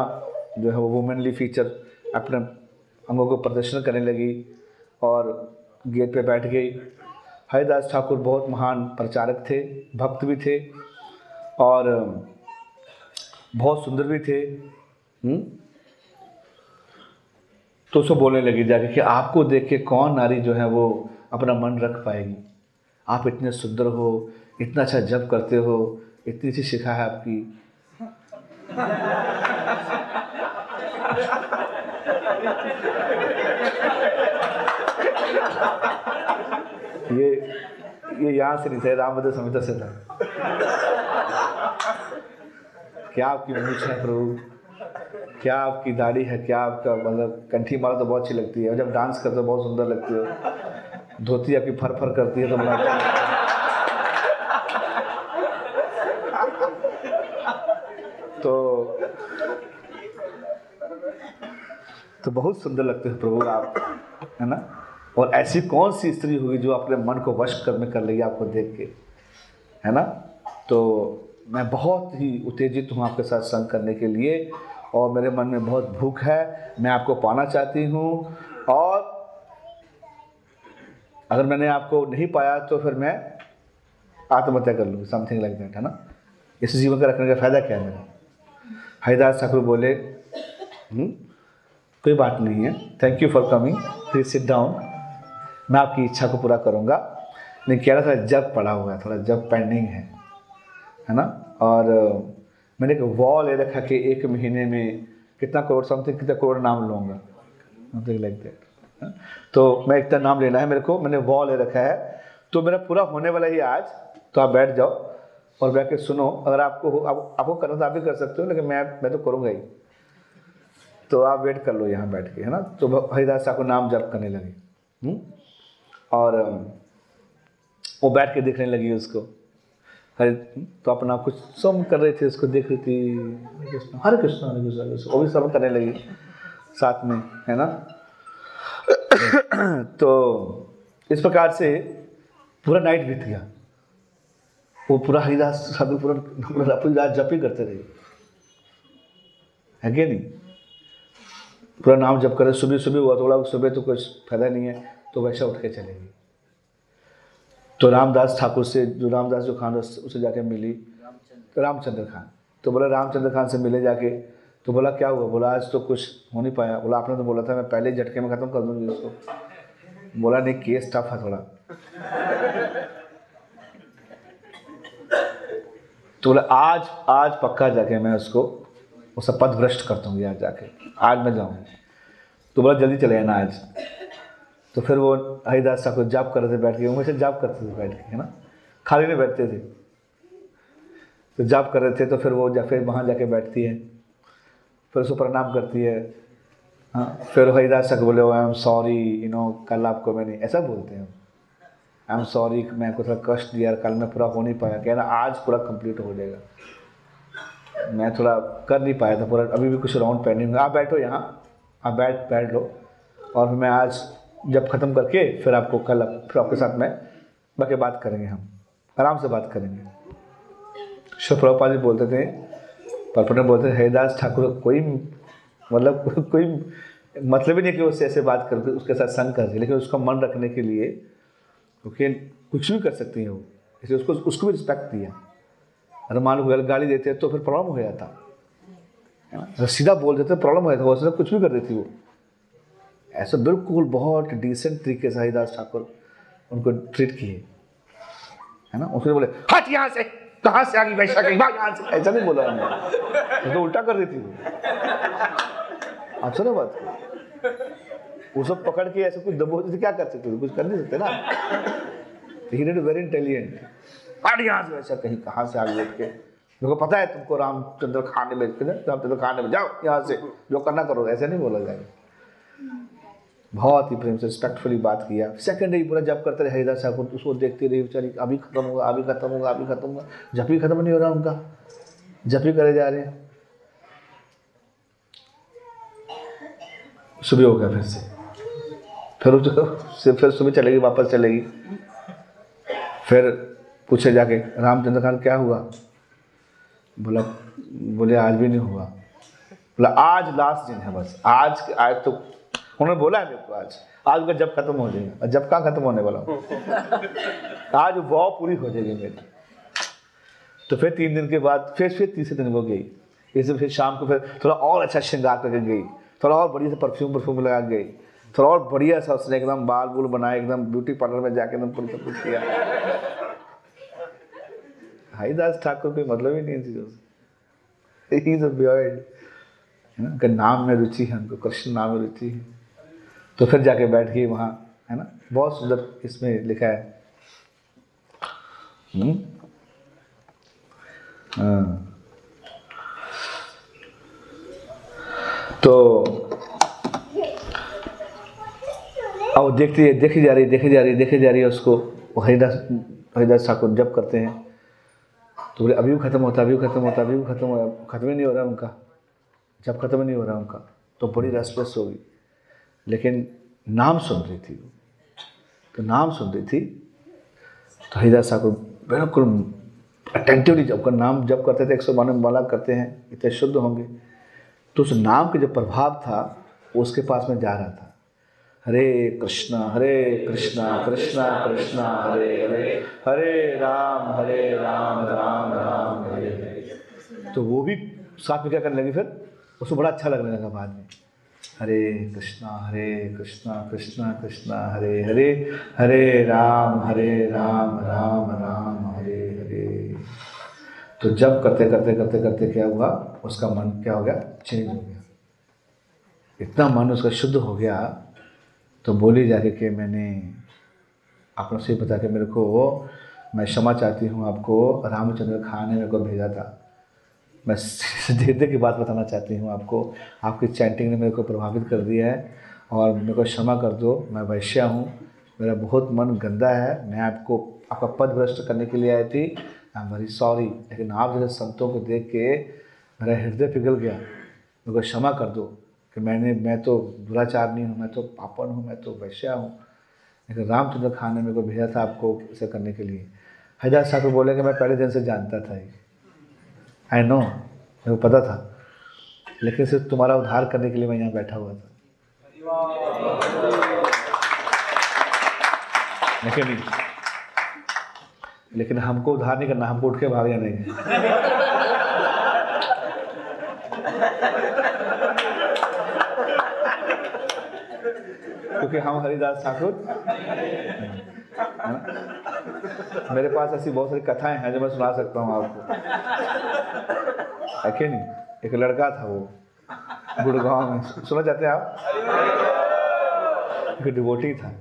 जो है वो वुमेनली फीचर अपने अंगों को प्रदर्शन करने लगी और गेट पे बैठ गई हरिदास ठाकुर बहुत महान प्रचारक थे, भक्त भी थे और बहुत सुंदर भी थे हुँ? हम्म? तो उसको बोलने लगी जाके कि आपको देख के कौन नारी जो है वो अपना मन रख पाएगी आप इतने सुंदर हो, इतना अच्छा जप करते हो इतनी सी शिखा है आपकी। ये ये यहाँ से नहीं था रामभद्र संहिता से था। क्या आपकी मूछ है प्रभु? क्या आपकी दाढ़ी है? क्या आपका मतलब कंठी मारो तो बहुत अच्छी लगती है जब डांस करते हो बहुत सुंदर लगती हो। धोती आपकी फर फर करती है तो बड़ा अच्छा तो तो बहुत सुंदर लगते हैं प्रभु आप है ना? और ऐसी कौन सी स्त्री होगी जो अपने मन को वश कर में कर लेगी आपको देख के है ना? तो मैं बहुत ही उत्तेजित हूँ आपके साथ संग करने के लिए और मेरे मन में बहुत भूख है मैं आपको पाना चाहती हूँ और अगर मैंने आपको नहीं पाया तो फिर मैं आत्महत्या कर लूँगी समथिंग लाइक दैट है ना? इस जीवन का रखने का फ़ायदा क्या है मेरा? हरिदास ठाकुर बोले हम्म, कोई बात नहीं है। Thank you for coming please sit down मैं आपकी इच्छा को पूरा करूँगा। लेकिन कह रहा था जब पड़ा हुआ है थोड़ा जब पेंडिंग है है ना? और मैंने एक वॉल ले रखा कि एक महीने में कितना करोड़ समथिंग कितना करोड़ नाम लूँगा। समथिंग लाइक दैट तो मैं इतना नाम लेना है मेरे को। मैंने वॉल ले रखा है। तो मेरा पूरा होने वाला ही आज। तो आप बैठ जाओ और बैठ के सुनो। अगर आपको आप, आपको करना तो आप भी कर सकते हो लेकिन मैं मैं तो करूँगा ही। तो आप वेट कर लो यहाँ बैठ के, है ना? तो हरिदास ठाकुर नाम जप करने लगे। हुँ? हम्म? और वो बैठ के देखने लगी उसको। हरे तो अपना कुछ सम कर रहे थे उसको, देख रही थी। हरे कृष्ण हरे कृष्ण वो भी सम करने लगी साथ में, है ना? तो इस प्रकार से पूरा नाइट बीत गया। वो पूरा हरिदास साधु पूरा जप ही करते रहे। है क्या नहीं? पूरा नाम जब करे सुबह सुबह हुआ थोड़ा सुबह तो कुछ फ़ायदा नहीं है। तो वैसा उठ के चलेगी। तो रामदास ठाकुर से जो रामदास जो खान उसे जाके मिली। तो रामचंद्र खान। तो बोला, रामचंद्र खान से मिले जाके। तो बोला, क्या हुआ? बोला, आज तो कुछ हो नहीं पाया। बोला, आपने तो बोला था, मैं पहले झटके में ख़त्म कर दूँगी उसको बोला, नहीं, केस टफ है थोड़ा। तो बोला, आज आज पक्का जाके मैं उसको वो सब पद भ्रष्ट कर दूँगी आज जाके। आज मैं जाऊँगी तो बोला, जल्दी चले आना आज। तो फिर वो हरिदास ठाकुर जाप कर रहे थे, बैठ के हमेशा जाप करते थे बैठ के, है ना? खाली में बैठते थे। तो जाप कर रहे थे तो फिर वो जा, फिर वहाँ जाके बैठती है। फिर उसको प्रणाम करती है। हाँ फिर हरिदास ठाकुर बोले I am sorry you know कल आपको मैंने ऐसा बोलते हैं आई एम सॉरी मैं को थोड़ा कष्ट दिया, कल मैं पूरा हो नहीं पाया कहना आज पूरा कंप्लीट हो जाएगा। मैं थोड़ा कर नहीं पाया था पूरा, अभी भी कुछ राउंड पेंडिंग आप बैठो यहाँ, आप बैठ बैठ लो। और फिर मैं आज जब ख़त्म करके फिर आपको कल फिर आपके साथ में बाकी बात करेंगे हम। आराम से बात करेंगे। शिव प्रभुपाद जी बोलते थे परपट बोलते थे हरिदास ठाकुर, कोई मतलब कोई मतलब ही नहीं कि उससे ऐसे बात करके उसके साथ संग कर लेकिन उसका मन रखने के लिए क्योंकि कुछ भी कर सकती है वो। इसलिए उसको उसको भी रिस्पेक्ट दिया। अगर मान लो गाली देते तो फिर प्रॉब्लम हो जाता। है ना? अगर सीधा बोल देते प्रॉब्लम हो जाता। वो कुछ भी कर देती वो। ऐसा बिल्कुल बहुत डिसेंट तरीके से हरिदास ठाकुर उनको ट्रीट किए। है ना? उसने बोले, हट यहाँ से, कहाँ से आ गई वैसा कहीं यहाँ से। ऐसा नहीं बोला हमने। तो उल्टा कर देती वो। आप सुनो बात को। वो सब पकड़ के ऐसे कुछ दबो तो क्या कर सकते कुछ कर नहीं सकते ना? ही वेरी इंटेलिजेंट हट यहाँ से वैसा कहीं कहाँ से आगे बैठ के? मेरे पता है तुमको रामचंद्र खाने में रामचंद्र खाने में। जाओ यहाँ से, जो करना करो, ऐसे नहीं बोला जाएगा। बहुत ही प्रेम से रिस्पेक्टफुली बात किया सेकंड डे पूरा जब करते रहे, हरिदास ठाकुर उसको देखते रहे बेचारी, अभी खत्म होगा, अभी खत्म होगा, अभी खत्म होगा। जब भी खत्म नहीं हो रहा उनका, जब भी करे जा रहे हैं। सुबह हो गया फिर से। फिर जो फिर सुबह चलेगी, वापस चलेगी। फिर पूछे जाके, रामचंद्र खान क्या हुआ? बोला, बोले, आज भी नहीं हुआ। बोला, आज लास्ट दिन है बस। आज आज तो उन्होंने बोला है मेरे को आज। आज उनका जब खत्म हो जाएगा। जब कहाँ खत्म होने वाला आज वो पूरी हो जाएगी मेरी। तो फिर तीन दिन के बाद, फिर फिर तीसरे दिन वो गई। इसे फिर शाम को फिर थोड़ा और अच्छा श्रृंगार करके गई। थोड़ा और बढ़िया से परफ्यूम परफ्यूम लगा गई। थोड़ा और बढ़िया सा उसने एकदम बाल बुल बनाए, एकदम ब्यूटी पार्लर में जाके एकदम पूरी सब कुछ किया। हरिदास ठाकुर कोई मतलब ही नहीं चीज़ों से। ही इज़ है ना? उनका नाम में रुचि है, उनको कृष्ण नाम में रुचि है। तो फिर जाके बैठ गई वहाँ, है ना? बहुत सुंदर इसमें लिखा है। हम्म? हाँ। तो अब देखती है, देखी जा रही देखी जा रही देखी जा रही है उसको। हरिदास हरिदास ठाकुर जब करते हैं तो बोले, अभी भी खत्म होता, अभी भी खत्म होता, अभी भी खत्म हो खत्म ही नहीं हो रहा उनका। जब खत्म नहीं हो रहा उनका तो बड़ी रसपस होगी लेकिन नाम सुन रही थी वो। तो नाम सुन रही थी तो हरिदास ठाकुर बिल्कुल अटेंटिवली जब का नाम जब करते थे, एक सौ बानवे माला करते हैं, इतने शुद्ध होंगे। तो उस नाम के जो प्रभाव था उसके पास में जा रहा था। हरे कृष्णा हरे कृष्णा कृष्णा कृष्णा, हरे हरे हरे राम हरे राम राम राम, हरे हरे। तो वो भी साथ में क्या करने लगी फिर? उसको बड़ा अच्छा लगने लगा बाद में। हरे कृष्णा हरे कृष्णा कृष्णा कृष्णा, हरे हरे हरे राम हरे राम राम राम, हरे हरे। तो जब करते करते करते करते क्या हुआ? उसका मन क्या हो गया? चेंज हो गया। इतना मन उसका शुद्ध हो गया तो बोली जाके कि मैंने आपने से बता के मेरे को मैं क्षमा चाहती हूँ आपको, रामचंद्र खान ने मेरे को भेजा था। मैं सीधे की बात बताना चाहती हूँ आपको। आपकी चैंटिंग ने मेरे को प्रभावित कर दिया है और मेरे को क्षमा कर दो। मैं वैश्या हूँ। मेरा बहुत मन गंदा है। मैं आपको, आपका पद भ्रष्ट करने के लिए आई थी। आई एम वेरी सॉरी लेकिन आप जैसे संतों को देख के मेरा हृदय पिघल गया। मेरे को क्षमा कर दो। कि मैंने, मैं तो दुराचार नहीं हूँ, मैं तो पापन हूँ, मैं तो वैश्या हूँ। लेकिन रामचंद्र खान ने मेरे को भेजा था आपको इसे करने के लिए। हजाज साहब बोले कि मैं पहले दिन से जानता था ये। आई नो मेरे को पता था। लेकिन सिर्फ़ तुम्हारा उद्धार करने के लिए मैं यहाँ बैठा हुआ था। लेकिन लेकिन हमको उधार नहीं करना, हमको उठ के भाग जाना है। क्योंकि हम हरिदास ठाकुर। मेरे पास ऐसी बहुत सारी कथाएँ हैं जो मैं सुना सकता हूँ आपको। है नहीं? एक लड़का था वो, गुड़गांव में। सुना चाहते हैं आप? एक डिवोटी था।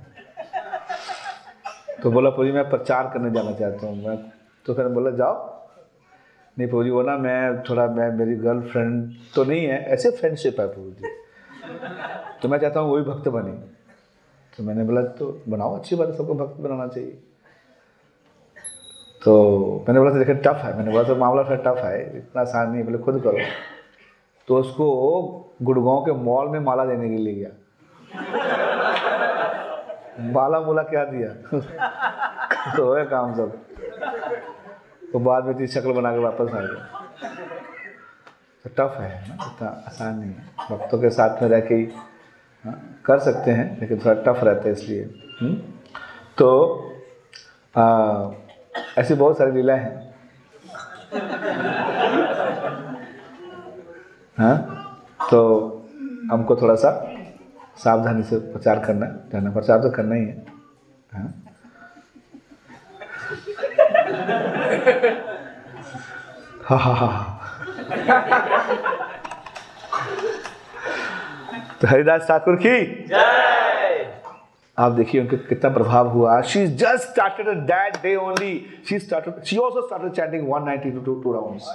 तो बोला, पूरी, मैं प्रचार करने जाना चाहता हूँ। मैं तो फिर बोला, जाओ। नहीं प्रभु जी वो ना, मैं थोड़ा, मैं, मेरी गर्लफ्रेंड तो नहीं है, ऐसे फ्रेंडशिप है प्रभु जी। तो मैं चाहता हूँ वही भक्त बने। तो मैंने बोला तो बनाओ अच्छी बात है सबको भक्त बनाना चाहिए। तो मैंने बोला तो देखिए टफ है। मैंने बोला तो मामला फिर टफ है, इतना आसान नहीं बोले खुद करो। तो उसको गुड़गांव के मॉल में माला देने के लिए गया। माला मूला क्या दिया? तो है काम सब। तो बाद में इतनी शक्ल बना के वापस आ गया। तो टफ है ना? इतना आसान नहीं है। भक्तों के साथ में रह के ही कर सकते हैं लेकिन थोड़ा टफ रहता है इसलिए। हम्म? तो आ, ऐसी बहुत सारी लीलाएँ हैं। हाँ? तो हमको थोड़ा सा सावधानी से प्रचार करना जाना प्रचार तो करना है हाँ। हा? हा हा हा तो हरिदास ठाकुर की आप देखिए उनके कितना प्रभाव हुआ। She just started that day only she started she also started chanting 192 two two rounds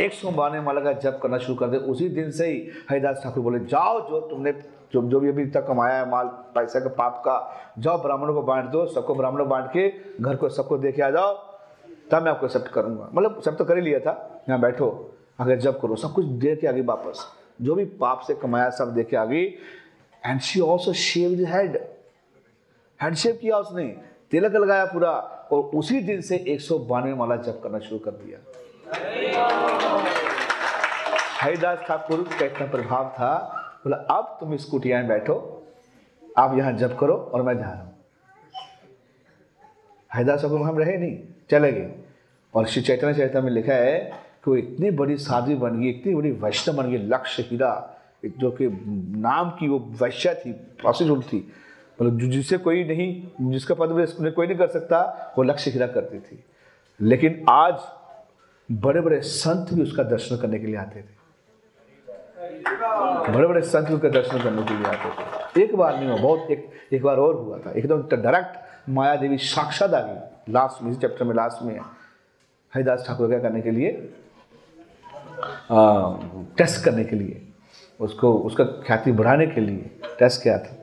एक सौ बानवे माला का जप करना शुरू कर दे उसी दिन से ही हरिदास ठाकुर बोले जाओ जो तुमने जो जो भी अभी तक कमाया है माल पैसे का पाप का जाओ ब्राह्मणों को बांट दो सबको ब्राह्मणों को बांट के घर को सबको दे के आ जाओ तब मैं आपको एक्सेप्ट करूँगा। मतलब सब तो कर ही लिया था। यहाँ बैठो अगर जब करो सब कुछ दे के आगे वापस। जो भी पाप से कमाया, सब दे के आ गई। And she also shave head head shave किया उसने। तिलक लगाया पूरा और उसी दिन से एक सौ बानवे माला जप करना शुरू कर दिया। हरिदास ठाकुर का इतना प्रभाव था। बोला, अब तुम इस कुटिया में बैठो। आप यहाँ जप करो और मैं जा रहा हूँ। हरिदास ठाकुर, हम रहे नहीं, चले गए। और श्री चैतन्य चैतन्य में लिखा है कि वो इतनी बड़ी साध्वी बन गई, इतनी बड़ी वैष्णव बन गई लक्ष्य हीरा जो कि नाम की वो वैश्य थी प्रोस्टिट्यूट थी। मतलब जिसे कोई नहीं, जिसका पद कोई नहीं कर सकता, वो लक्ष्य हीरा करती थी। लेकिन आज बड़े बड़े संत भी उसका दर्शन करने के लिए आते थे। बड़े बड़े संत भी उसका दर्शन करने के लिए आते थे। एक बार नहीं हुआ, बहुत एक एक बार और हुआ था। एकदम डायरेक्ट माया देवी साक्षात आ गई। लास्ट में, इस चैप्टर में, लास्ट में। हरिदास ठाकुर क्या करने के लिए टेस्ट करने के लिए। उसको, उसका ख्याति बढ़ाने के लिए टेस्ट किया था।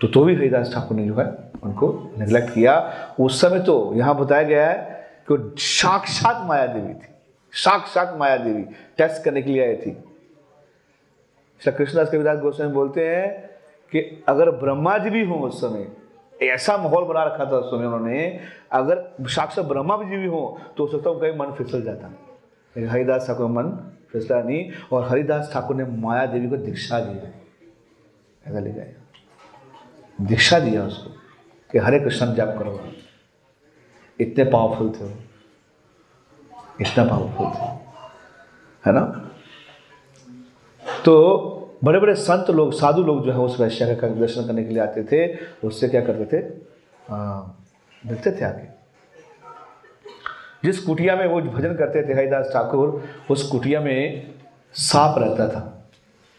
तो तो भी हरिदास ठाकुर ने जो है, उनको निगलेक्ट किया। उस समय तो यहाँ बताया गया है कि साक्षात माया देवी थी। साक्षात माया देवी टेस्ट करने के लिए आई थी। श्री कृष्णदास कविदास गोस्वामी बोलते हैं कि अगर ब्रह्मा जी भी हों उस समय, ऐसा माहौल बना रखा था उस समय उन्होंने, अगर साक्षात ब्रह्मा जी भी हों तो हो सकता है उनका मन फिसल जाता। लेकिन हरिदास ठाकुर मन फिसला नहीं, और हरिदास ठाकुर ने माया देवी को दीक्षा दिया ऐसा लिखा है। दीक्षा दिया उसको कि हरे कृष्ण जाप करो। इतने पावरफुल थे वो। इतना पावरफुल थे। है ना? तो बड़े बड़े संत लोग, साधु लोग जो है, उस वैश्या का दर्शन करने के लिए आते थे। उससे क्या करते थे? देखते थे आगे। जिस कुटिया में वो भजन करते थे, हरिदास ठाकुर, उस कुटिया में सांप रहता था।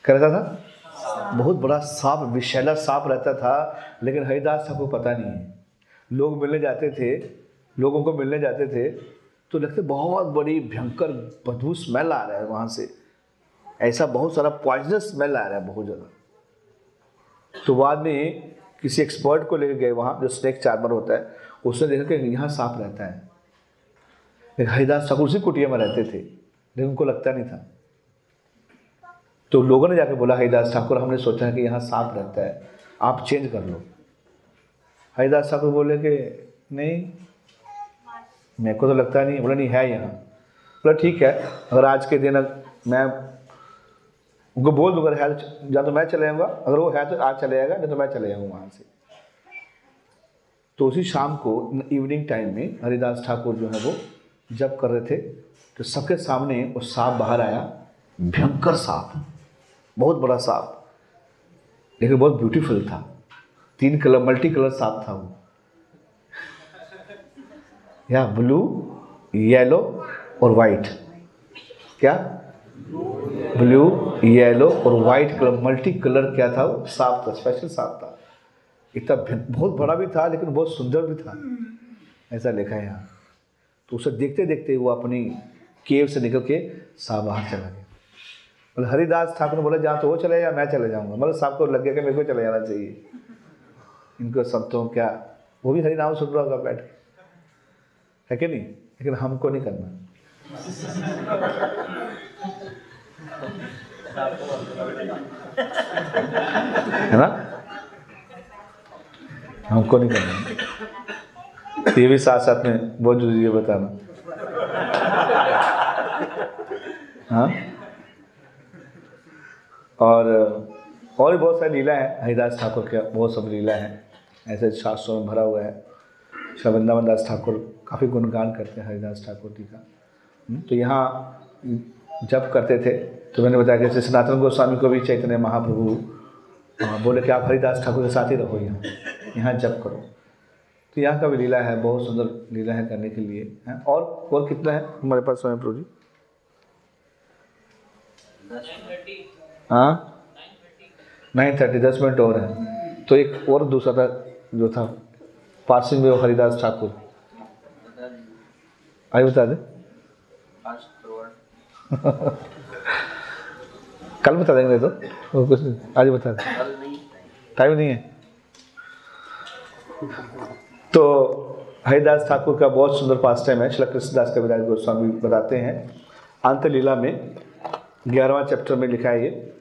क्या रहता था? बहुत बड़ा सांप विशैला सांप रहता था, लेकिन हरिदास ठाकुर पता नहीं है। लोग मिलने जाते थे, लोगों को मिलने जाते थे तो लगते बहुत बड़ी भयंकर बदबू स्मेल आ रहा है वहाँ से। ऐसा बहुत सारा पॉइजनस स्मेल आ रहा है बहुत ज़्यादा। तो बाद में किसी एक्सपर्ट को लेकर गए वहाँ, जो स्नेक चार्मर होता है, उसने देखा कि यहाँ सांप रहता है। हरिदास ठाकुर उसी कुटिया में रहते थे, लेकिन उनको लगता नहीं था। तो लोगों ने जाके बोला, हरिदास ठाकुर, हमने सोचा है कि यहाँ सांप रहता है, आप चेंज कर लो। हरिदास ठाकुर बोले कि, नहीं, मेरे को तो लगता नहीं। बोला, नहीं, है यहाँ। बोला, ठीक है, अगर आज के दिन मैं, उनको बोल दूँ अगर है, या तो मैं चले जाऊँगा अगर वो है तो आज चले जाएगा नहीं तो मैं चले जाऊँगा वहाँ से। तो उसी शाम को इवनिंग टाइम में, हरिदास ठाकुर जो है वो जब कर रहे थे तो सबके सामने वो सांप बाहर आया। भयंकर सांप। बहुत बड़ा सांप। लेकिन बहुत ब्यूटीफुल था। तीन कलर मल्टी कलर सांप था वो। या ब्लू येलो और वाइट क्या? ब्लू येलो और वाइट कलर मल्टी कलर क्या था वो? सांप था स्पेशल सांप था। इतना बहुत बड़ा भी था, लेकिन बहुत सुंदर भी था। ऐसा लिखा है यहाँ। तो उसे देखते देखते वो अपनी केव से निकल के सांप बाहर चला गया। मतलब हरिदास ठाकुर ने बोला, जहाँ तो वो चले या मैं चले जाऊँगा। मतलब सांप को लग गया कि मेरे को चले जाना चाहिए। इनको संतों क्या, वो भी हरिनाम सुन रहा होगा बैठ के। है कि नहीं? लेकिन हमको नहीं करना। है ना? हमको नहीं करना। ये भी साथ साथ में बहुत ज़रूरी है बताना। हाँ? और और भी बहुत सारी लीला है। हरिदास ठाकुर के बहुत सब लीला है। ऐसे शास्त्रों में भरा हुआ है। श्री वृंदावन दास ठाकुर काफ़ी गुणगान करते हैं हरिदास ठाकुर जी का। हम्म, तो यहाँ जब करते थे। तो मैंने बताया कि जैसे सनातन गोस्वामी को भी चैतन्य महाप्रभु हाँ, बोले कि आप हरिदास ठाकुर के साथ ही रहो यहाँ। यहाँ जब करो। तो यहाँ का भी लीला है बहुत सुंदर लीला है करने के लिए है? और और कितना है? हमारे पास स्वयं प्रभु जी हाँ? नाइन थर्टी दस मिनट और है। तो एक और दूसरा था जो था पासिंग वे हरिदास ठाकुर। आइए बता दे। कल बता देंगे नहीं तो कुछ आज बता दे। कल नहीं। टाइम नहीं है। तो हरिदास ठाकुर का बहुत सुंदर पास टाइम है। श्री कृष्णदास कविराज गोस्वामी बताते हैं। अंत लीला में ग्यारहवां चैप्टर में लिखा है ये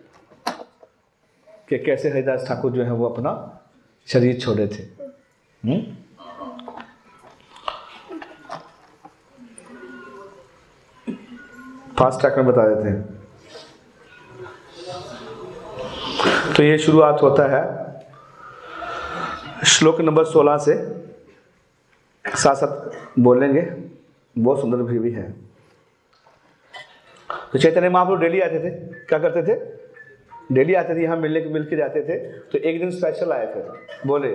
कि कैसे हरिदास ठाकुर जो है वो अपना शरीर छोड़े थे। हम्म? फास्ट ट्रैक में बता देते हैं। तो ये शुरुआत होता है श्लोक नंबर 16 से। साथ साथ बोलेंगे बहुत सुंदर भी, भी है। तो चैतन्य महाप्रभु डेली आते थे। क्या करते थे? डेली आते थे यहाँ मिलने के मिल के जाते थे। तो एक दिन स्पेशल आए थे। बोले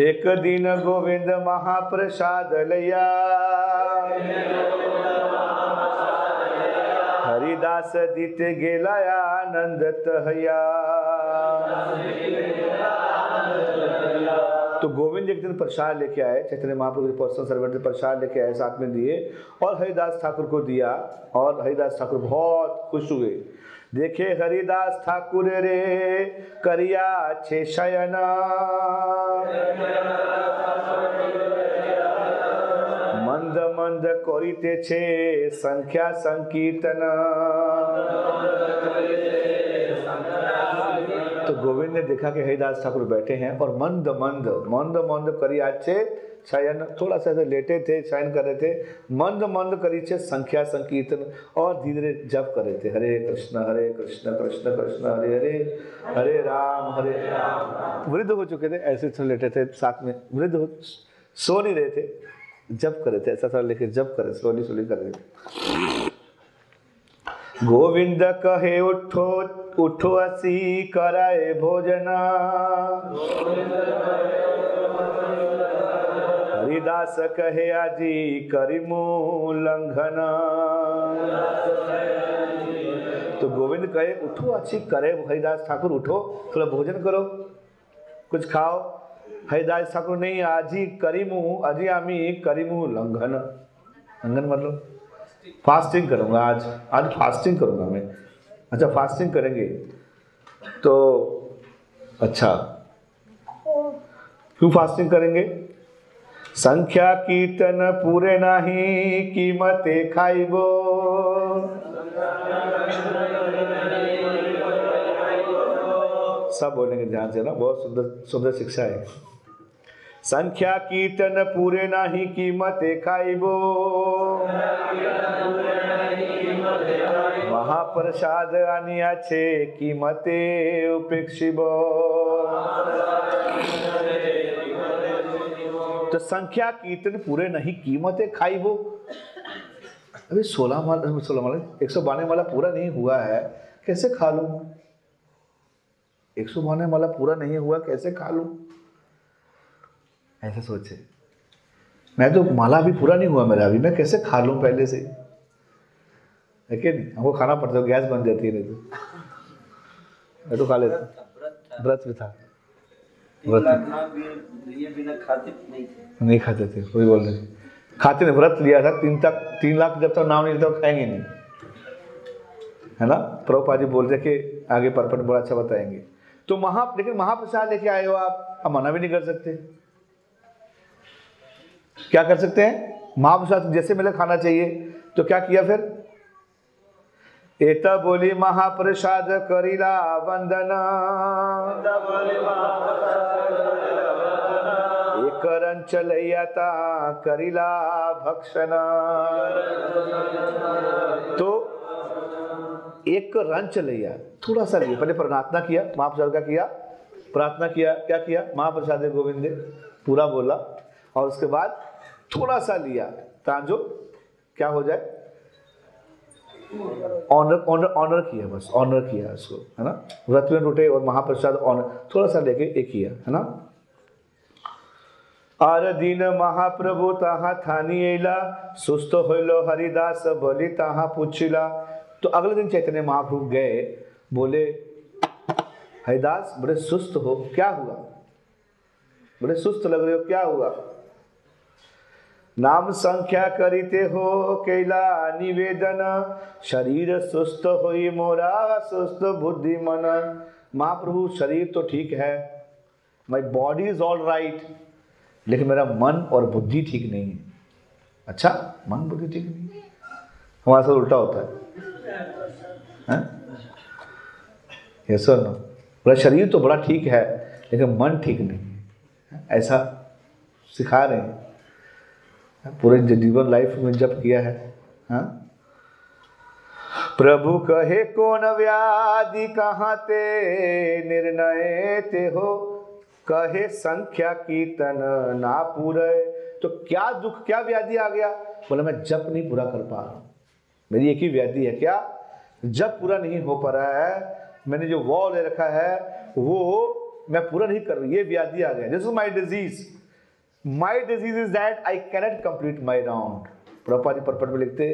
एक दिन गोविंद महाप्रसाद लिया। हरिदास दित गेला आनंद तहया तो गोविंद एक दिन प्रसाद लेके आए, चैतन्य महाप्रभु के पर्सनल सर्वेंट प्रसाद लेके आए साथ में दिए और हरिदास ठाकुर को दिया और हरिदास ठाकुर बहुत खुश हुए। देखे हरिदास ठाकुर रे, करिया छे शयना। मंद मंद कोरिते छे संख्या संकीर्तना। गोविंद ने देखा कि हरिदास ठाकुर बैठे हैं और मंद मंद मंद मंद करी आचे शयन थोड़ा सा लेटे थे शयन कर रहे थे। मंद मंद करी छे संख्या संकीर्तन और धीरे धीरे जप कर रहे थे। हरे कृष्ण हरे कृष्ण कृष्ण कृष्ण, हरे हरे हरे राम, हरे वृद्ध हो चुके थे, ऐसे लेटे थे साथ में। वृद्ध हो, सो नहीं रहे थे, जप कर रहे थे, ऐसा थोड़ा लेके जप करे स्लोली स्लोली कर रहे थे। गोविंद कहे, उठो उठो असी कराए भोजना। हरिदास कहे, आजी करिमु लंघन। तो गोविंद कहे, उठो अच्छी करे हरिदास ठाकुर, उठो, थोड़ा भोजन करो, कुछ खाओ। हरिदास ठाकुर, नहीं, आजी करीमू अजी आमी करीमू लंघन। लंघन मतलब फास्टिंग करूँगा आज। आज फास्टिंग करूँगा मैं। अच्छा फास्टिंग करेंगे। तो अच्छा। क्यों फास्टिंग करेंगे? संख्या कीर्तन पूरे नाही, कीमते खाइबो। सब बोलेंगे, ध्यान से ना। बहुत सुंदर सुंदर शिक्षा है। संख्या कीर्तन पूरे नाही कीमते खाइबो। महाप्रसाद आनिया छे कीमते उपेक्षिबो। तो संख्या कीर्तन पूरे नहीं कीमते खाइबो। अभी सोलह माला सोलह माला, एक सौ बानवे वाला पूरा नहीं हुआ है, कैसे खा लूँ? एक सौ बानवे वाला पूरा नहीं हुआ, कैसे खा लूँ? ऐसे सोचे। मैं तो माला भी पूरा नहीं हुआ मेरा अभी मैं कैसे खा लूँ पहले से? है कि नहीं? हमको खाना पड़ता है गैस बन जाती है नहीं तो। मैं तो खा लेता। व्रत भी था। व्रत लाख ना भी- लिए बिना खाते नहीं नहीं खाते थे वही बोल रहे खाते नहीं व्रत लिया था तीन तक तीन लाख जब तक नाम नहीं लेता खाएँगे नहीं। है ना? प्रभुपा जी बोल रहे कि आगे परपट बड़ा अच्छा बताएँगे। तो महा लेकिन महाप्रसाद लेके आए हो आप? अब मना भी नहीं कर सकते। क्या कर सकते हैं? माँ महाप्रसाद जैसे मिले खाना चाहिए। तो क्या किया फिर? एता बोली, महाप्रसाद करीला वंदना। एक रंच लैयाता करीला भक्षण। तो एक रंच लिया थोड़ा सा लिया पहले प्रार्थना किया महाप्रसाद का किया प्रार्थना किया, क्या किया? महाप्रसाद गोविंद पूरा बोला। और उसके बाद थोड़ा सा लिया ताजो क्या हो जाए ऑनर ऑनर ऑनर किया बस ऑनर किया उसको है ना व्रत में टूटे और महाप्रसाद ऑनर थोड़ा सा लेके एक किया है ना আর দিন মহাপ্রভু তাহা থানি এলা সুস্থ হইল হরিদাস বলি তাহা পুছিলা तो अगले दिन चैतन्य महाप्रभु गए बोले हरिदास बड़े सुस्त हो क्या हुआ बड़े सुस्त लग रहे हो क्या हुआ नाम संख्या करीते हो कैला निवेदन। शरीर सुस्त होई मोरा सुस्त बुद्धि मन महाप्रभु, शरीर तो ठीक है। My body is all right लेकिन मेरा मन और बुद्धि ठीक नहीं है। अच्छा मन, बुद्धि ठीक नहीं है? हमारे साथ उल्टा होता है। हैं? Yes or no? शरीर तो बड़ा ठीक है, लेकिन मन ठीक नहीं है। ऐसा सिखा रहे हैं। पूरे जीवन लाइफ में जब किया है हाँ? प्रभु कहे, कौन व्याधि कहाँ ते? निर्णय ते हो। कहे, संख्या कीर्तन ना पूरे। तो क्या दुख, क्या व्याधि आ गया? बोला, मैं जप नहीं पूरा कर पा रहा मेरी एक ही व्याधि है क्या? जब पूरा नहीं हो पा रहा है। मैंने जो वॉ ले रखा है, वो मैं पूरा नहीं कर रही ये व्याधि आ गया। This is my disease my disease is that I cannot complete my round Prabhupada ji purport में लिखते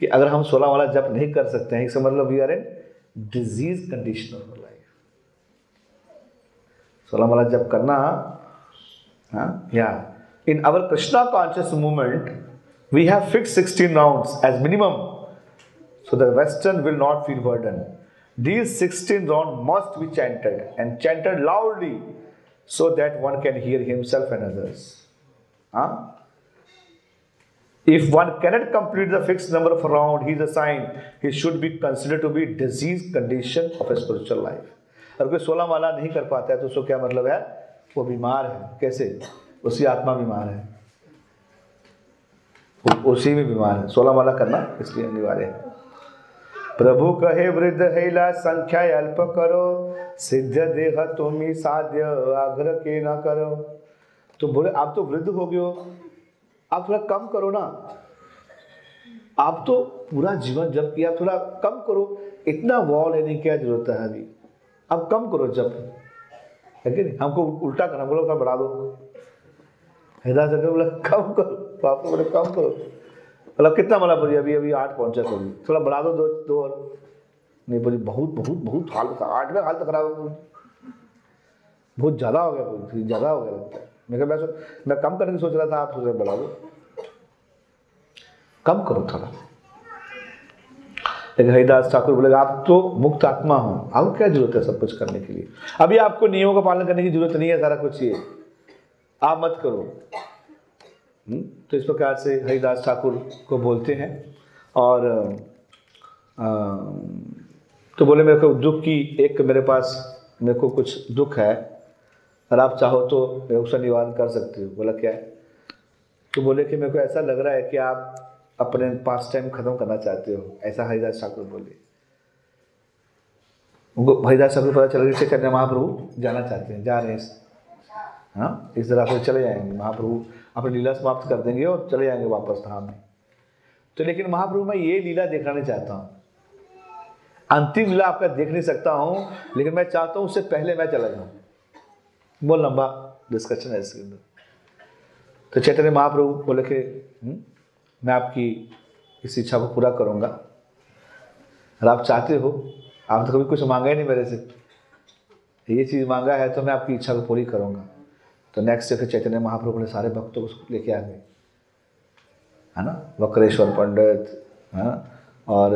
कि अगर हम सोलह वाला जप नहीं कर सकते हैं, इसका मतलब we are in disease condition of life सोलह वाला जप करना हाँ या in our Krishna conscious movement we have fix sixteen rounds as minimum so the western will not feel burden these 16 rounds must be chanted, and chanted loudly. So that one can hear himself and others huh? if one cannot complete the fixed number of round he is assigned he should be considered to be disease condition of a spiritual life अगर कोई सोलह माला नहीं कर पाता है तो उसको क्या मतलब है वो बीमार है कैसे उसकी आत्मा बीमार है उसी में बीमार है सोलह माला करना इसलिए अनिवार्य है प्रभु कहे, वृद्ध हैला, संख्या अल्प करो। सिद्ध देह तुम्ही साध्य, आग्रह के न करो। तो बोले, आप तो वृद्ध हो गए हो। आप थोड़ा कम करो ना। आप तो पूरा जीवन जब किया, थोड़ा कम करो। इतना वॉ लेने की क्या ज़रूरत है अभी? अब कम करो जब है कि नहीं? हमको उल्टा करना, बोलो, थोड़ा बढ़ा दो। हैदराबाद बोला, कम करो। तो आपको बोले, कम करो। मतलब कितना मला बोली अभी अभी आठ पहुँचा कभी थोड़ा बढ़ा दो दो दो और। नहीं बोली बहुत बहुत बहुत हालत आठ में हालत खराब हो। बहुत ज़्यादा हो गया बोली ज़्यादा हो गया लगता मैं मैं मैं कम करने की सोच रहा था, आप सोच रहे बढ़ा दो। कम करो थोड़ा। लेकिन हरिदास ठाकुर बोले, आप तो मुक्त आत्मा हो। आपको क्या ज़रूरत है सब कुछ करने के लिए? अभी आपको नियमों का पालन करने की ज़रूरत नहीं है, सारा कुछ ये। आप मत करो। तो इस प्रकार से हरिदास ठाकुर को बोलते हैं और तो बोले, मेरे को दुख की, एक मेरे पास मेरे को कुछ दुख है। और आप चाहो तो मैं उसका निवारण कर सकते हो। बोला, क्या है? तो बोले कि, मेरे को ऐसा लग रहा है कि आप अपने पास टाइम खत्म करना चाहते हो। ऐसा हरिदास ठाकुर बोले। उनको हरिदास ठाकुर पता चल गया महाप्रभु जाना चाहते हैं। जा रहे हैं। हाँ इस तरह से चले जाएँगे महाप्रभु। अपनी लीला समाप्त कर देंगे और चले जाएँगे वापस धाम में। तो लेकिन महाप्रभु मैं ये लीला देखना चाहता हूँ। अंतिम लीला आपका देख नहीं सकता हूँ लेकिन मैं चाहता हूँ उससे पहले मैं चला जाऊँ। बहुत लंबा डिस्कशन है इसके अंदर। तो चैतन्य महाप्रभु बोले कि "हम्म, मैं आपकी इस इच्छा को पूरा करूँगा। और आप चाहते हो आप तो कभी कुछ मांगा ही नहीं मेरे से। ये चीज़ मांगा है तो मैं आपकी इच्छा को पूरी करूँगा। तो नेक्स्ट फिर चैतन्य महाप्रभु ने सारे भक्तों को लेके आ गए है ना? वक्रेश्वर पंडित हाँ और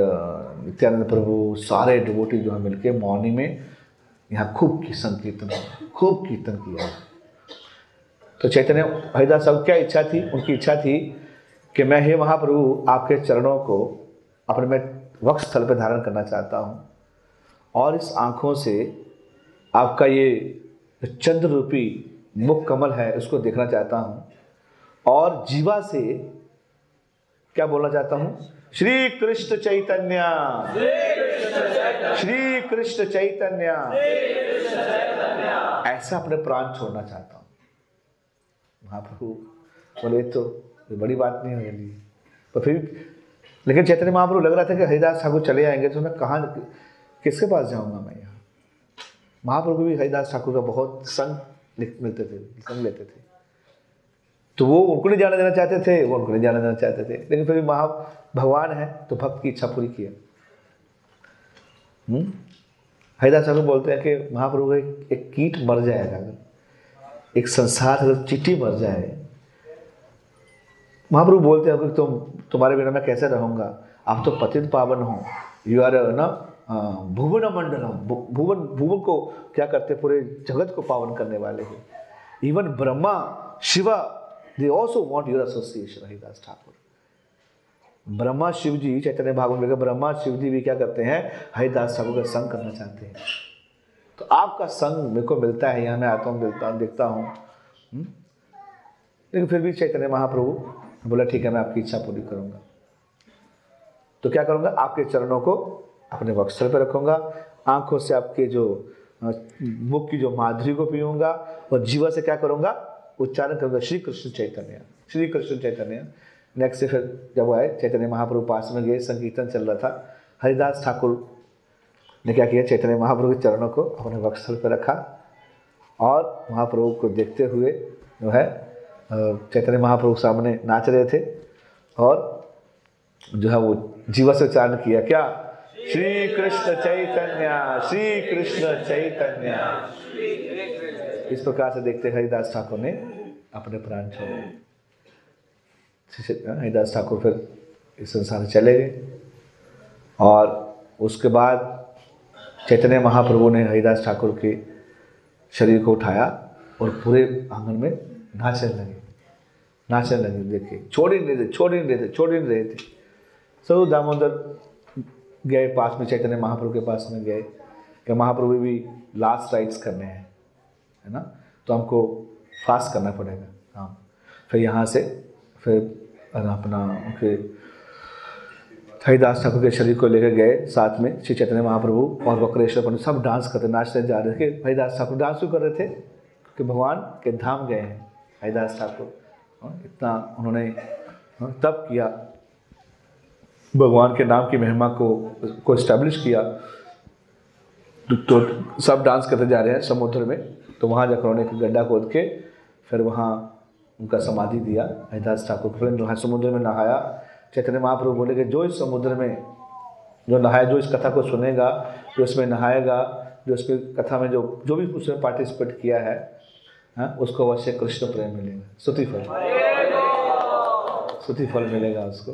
नित्यानंद प्रभु, सारे डिवोटी जो है मिलके मॉर्निंग में यहाँ खूब की संकीर्तन खूब कीर्तन किया। तो चैतन्य हरिदास साहब क्या इच्छा थी? उनकी इच्छा थी कि मैं हे महाप्रभु, आपके चरणों को अपने में वक्ष स्थल पर धारण करना चाहता हूँ। और इस आँखों से आपका ये चंद्र रूपी मुख कमल है, उसको देखना चाहता हूँ। और जीवा से क्या बोलना चाहता हूँ? श्री कृष्ण चैतन्य। श्री कृष्ण चैतन्य। ऐसा अपने प्राण छोड़ना चाहता हूँ। महाप्रभु बोले तो बड़ी बात नहीं मेरे लिए तो फिर, लेकिन चैतन्य महाप्रभु लग रहा था कि हरिदास ठाकुर चले आएँगे तो मैं कहाँ, किसके पास जाऊँगा मैं यहाँ? महाप्रभु भी हरिदास ठाकुर का बहुत संग मिलते थे संग लेते थे। तो वो उनको नहीं जाने देना चाहते थे वो उनको नहीं जाने देना चाहते थे। लेकिन फिर भी महा भगवान है तो भक्त की इच्छा पूरी किया हम्म? हरिदास ठाकुर बोलते हैं कि महाप्रभु का एक, कीट मर जाएगा। एक संसार अगर चिट्टी मर जाए। महाप्रभु बोलते हैं कि तुम तुम्हारे बिना मैं कैसे रहूँगा? आप तो पतित पावन हो। यू आर ना भुवन मंडलम भुवन भुवन को क्या करते हैं? पूरे जगत को पावन करने वाले हो। Even Brahma Shiva they also want your association Haridas Thakur Brahma Shiv ji Chaitanya Bhagavat में ब्रह्मा शिव जी भी क्या करते हैं? हरिदास ठाकुर का संग करना चाहते हैं। तो आपका संग मेरे को मिलता है, यहाँ मैं आता हूँ, मिलता हूँ, देखता हूँ। हम्म? लेकिन फिर भी चैतन्य महाप्रभु बोला, ठीक है, मैं आपकी इच्छा पूरी करूँगा। तो क्या करूँगा? आपके चरणों को अपने वक्षस्थल पर रखूँगा। आँखों से आपके जो मुख की जो माधुरी को पीऊँगा और जीवा से क्या करूँगा? उच्चारण करूँगा, श्री कृष्ण चैतन्य, श्री कृष्ण चैतन्य। नेक्स्ट से फिर जब वो आए, चैतन्य महाप्रभु पास में गए, संकीर्तन चल रहा था। हरिदास ठाकुर ने क्या किया? चैतन्य महाप्रभु के चरणों को अपने वक्षस्थल पर रखा और महाप्रभु को देखते हुए जो है चैतन्य महाप्रभु सामने नाच रहे थे और जो है वो जीवा से उच्चारण किया। क्या? श्री कृष्ण चैतन्य श्री कृष्ण चैतन्य। इस प्रकार से देखते हरिदास ठाकुर ने अपने प्राण छोड़े। हरिदास ठाकुर फिर इस संसार चले गए। और उसके बाद चैतन्य महाप्रभु ने हरिदास ठाकुर के शरीर को उठाया और पूरे आँगन में नाचने लगे। नाचने लगे देखे छोड़ ही नहीं रहे, छोड़ ही नहीं रहे, छोड़ ही नहीं रहे थे। सब दामोदर गए पास में चैतन्य महाप्रभु के पास में गए कि महाप्रभु भी लास्ट राइट्स करने हैं है ना? तो हमको फास्ट करना पड़ेगा हाँ। फिर यहाँ से फिर अपना उनके हरिदास ठाकुर के शरीर को लेकर गए साथ में श्री चैतन्य महाप्रभु और वक्रेश्वर पंडित सब डांस करते नाचते जा रहे थे। हरिदास ठाकुर डांस भी कर रहे थे? कि भगवान के धाम गए हैं हरिदास ठाकुर। हाँ, इतना उन्होंने हाँ, तब किया। भगवान के नाम की महिमा को को इस्टेब्लिश किया तो, तो सब डांस करते जा रहे हैं समुद्र में तो वहाँ जाकर उन्होंने एक गड्ढा खोद के फिर वहाँ उनका समाधि दिया। हरिदास ठाकुर फिर नहा समुद्र में नहाया। चैतन्य महाप्रभु बोले कि जो इस समुद्र में जो नहाया जो इस कथा को सुनेगा जो इसमें नहाएगा जो इसमें कथा में जो जो भी उसने पार्टिसिपेट किया है हाँ, उसको अवश्य कृष्ण प्रेम मिलेगा। स्तुति फल फल मिलेगा उसको।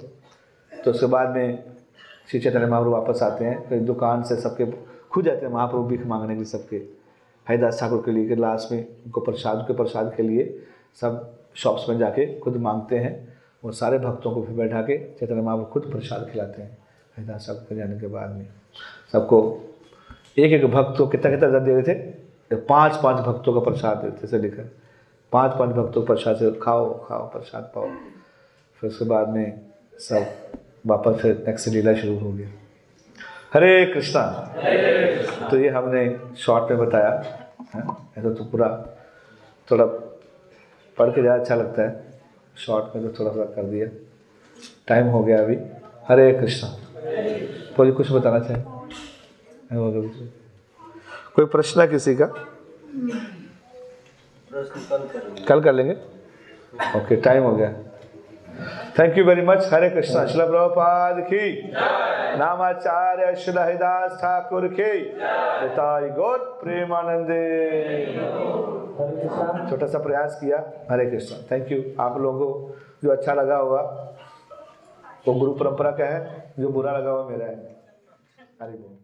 तो उसके बाद में श्री चैतन्य महाप्रभु वापस आते हैं, फिर दुकान से सबके खुद जाते हैं, महाप्रभु भीख मांगने के लिए सबके। हरिदास ठाकुर के लिए, कि लास्ट में, उनको प्रसाद के प्रसाद के लिए सब शॉप्स में जाके खुद मांगते हैं, और सारे भक्तों को फिर बैठा के चैतन्य महाप्रभु खुद प्रसाद खिलाते हैं, हरिदास ठाकुर के जाने के बाद में। सबको एक एक भक्त को कितना कितना दे रहे थे? पाँच पाँच भक्तों का प्रसाद देते थे लिखा पाँच पाँच भक्तों का प्रसाद से खाओ खाओ, प्रसाद पाओ। फिर उसके बाद में सब वापस फिर नेक्स्ट लीला शुरू हो गया हरे कृष्णा। तो ये हमने शॉर्ट में बताया है ऐसा तो पूरा थोड़ा पढ़ के ज़्यादा अच्छा लगता है। शॉर्ट में तो थोड़ा थोड़ा कर दिया। टाइम हो गया अभी। हरे कृष्णा। कोई कुछ बताना चाहे? है? कोई प्रश्न है किसी का? कल कर लेंगे? ओके टाइम हो गया। Thank you very much Hare Krishna Shrila Prabhupada की नामाचार्य शिला हरिदास ठाकुर की पिताई गौर प्रेमानंदे छोटा सा प्रयास किया हरे कृष्णा थैंक यू आप लोगों को जो अच्छा लगा होगा वो गुरु परंपरा का है जो बुरा लगा हुआ मेरा है हरे बोल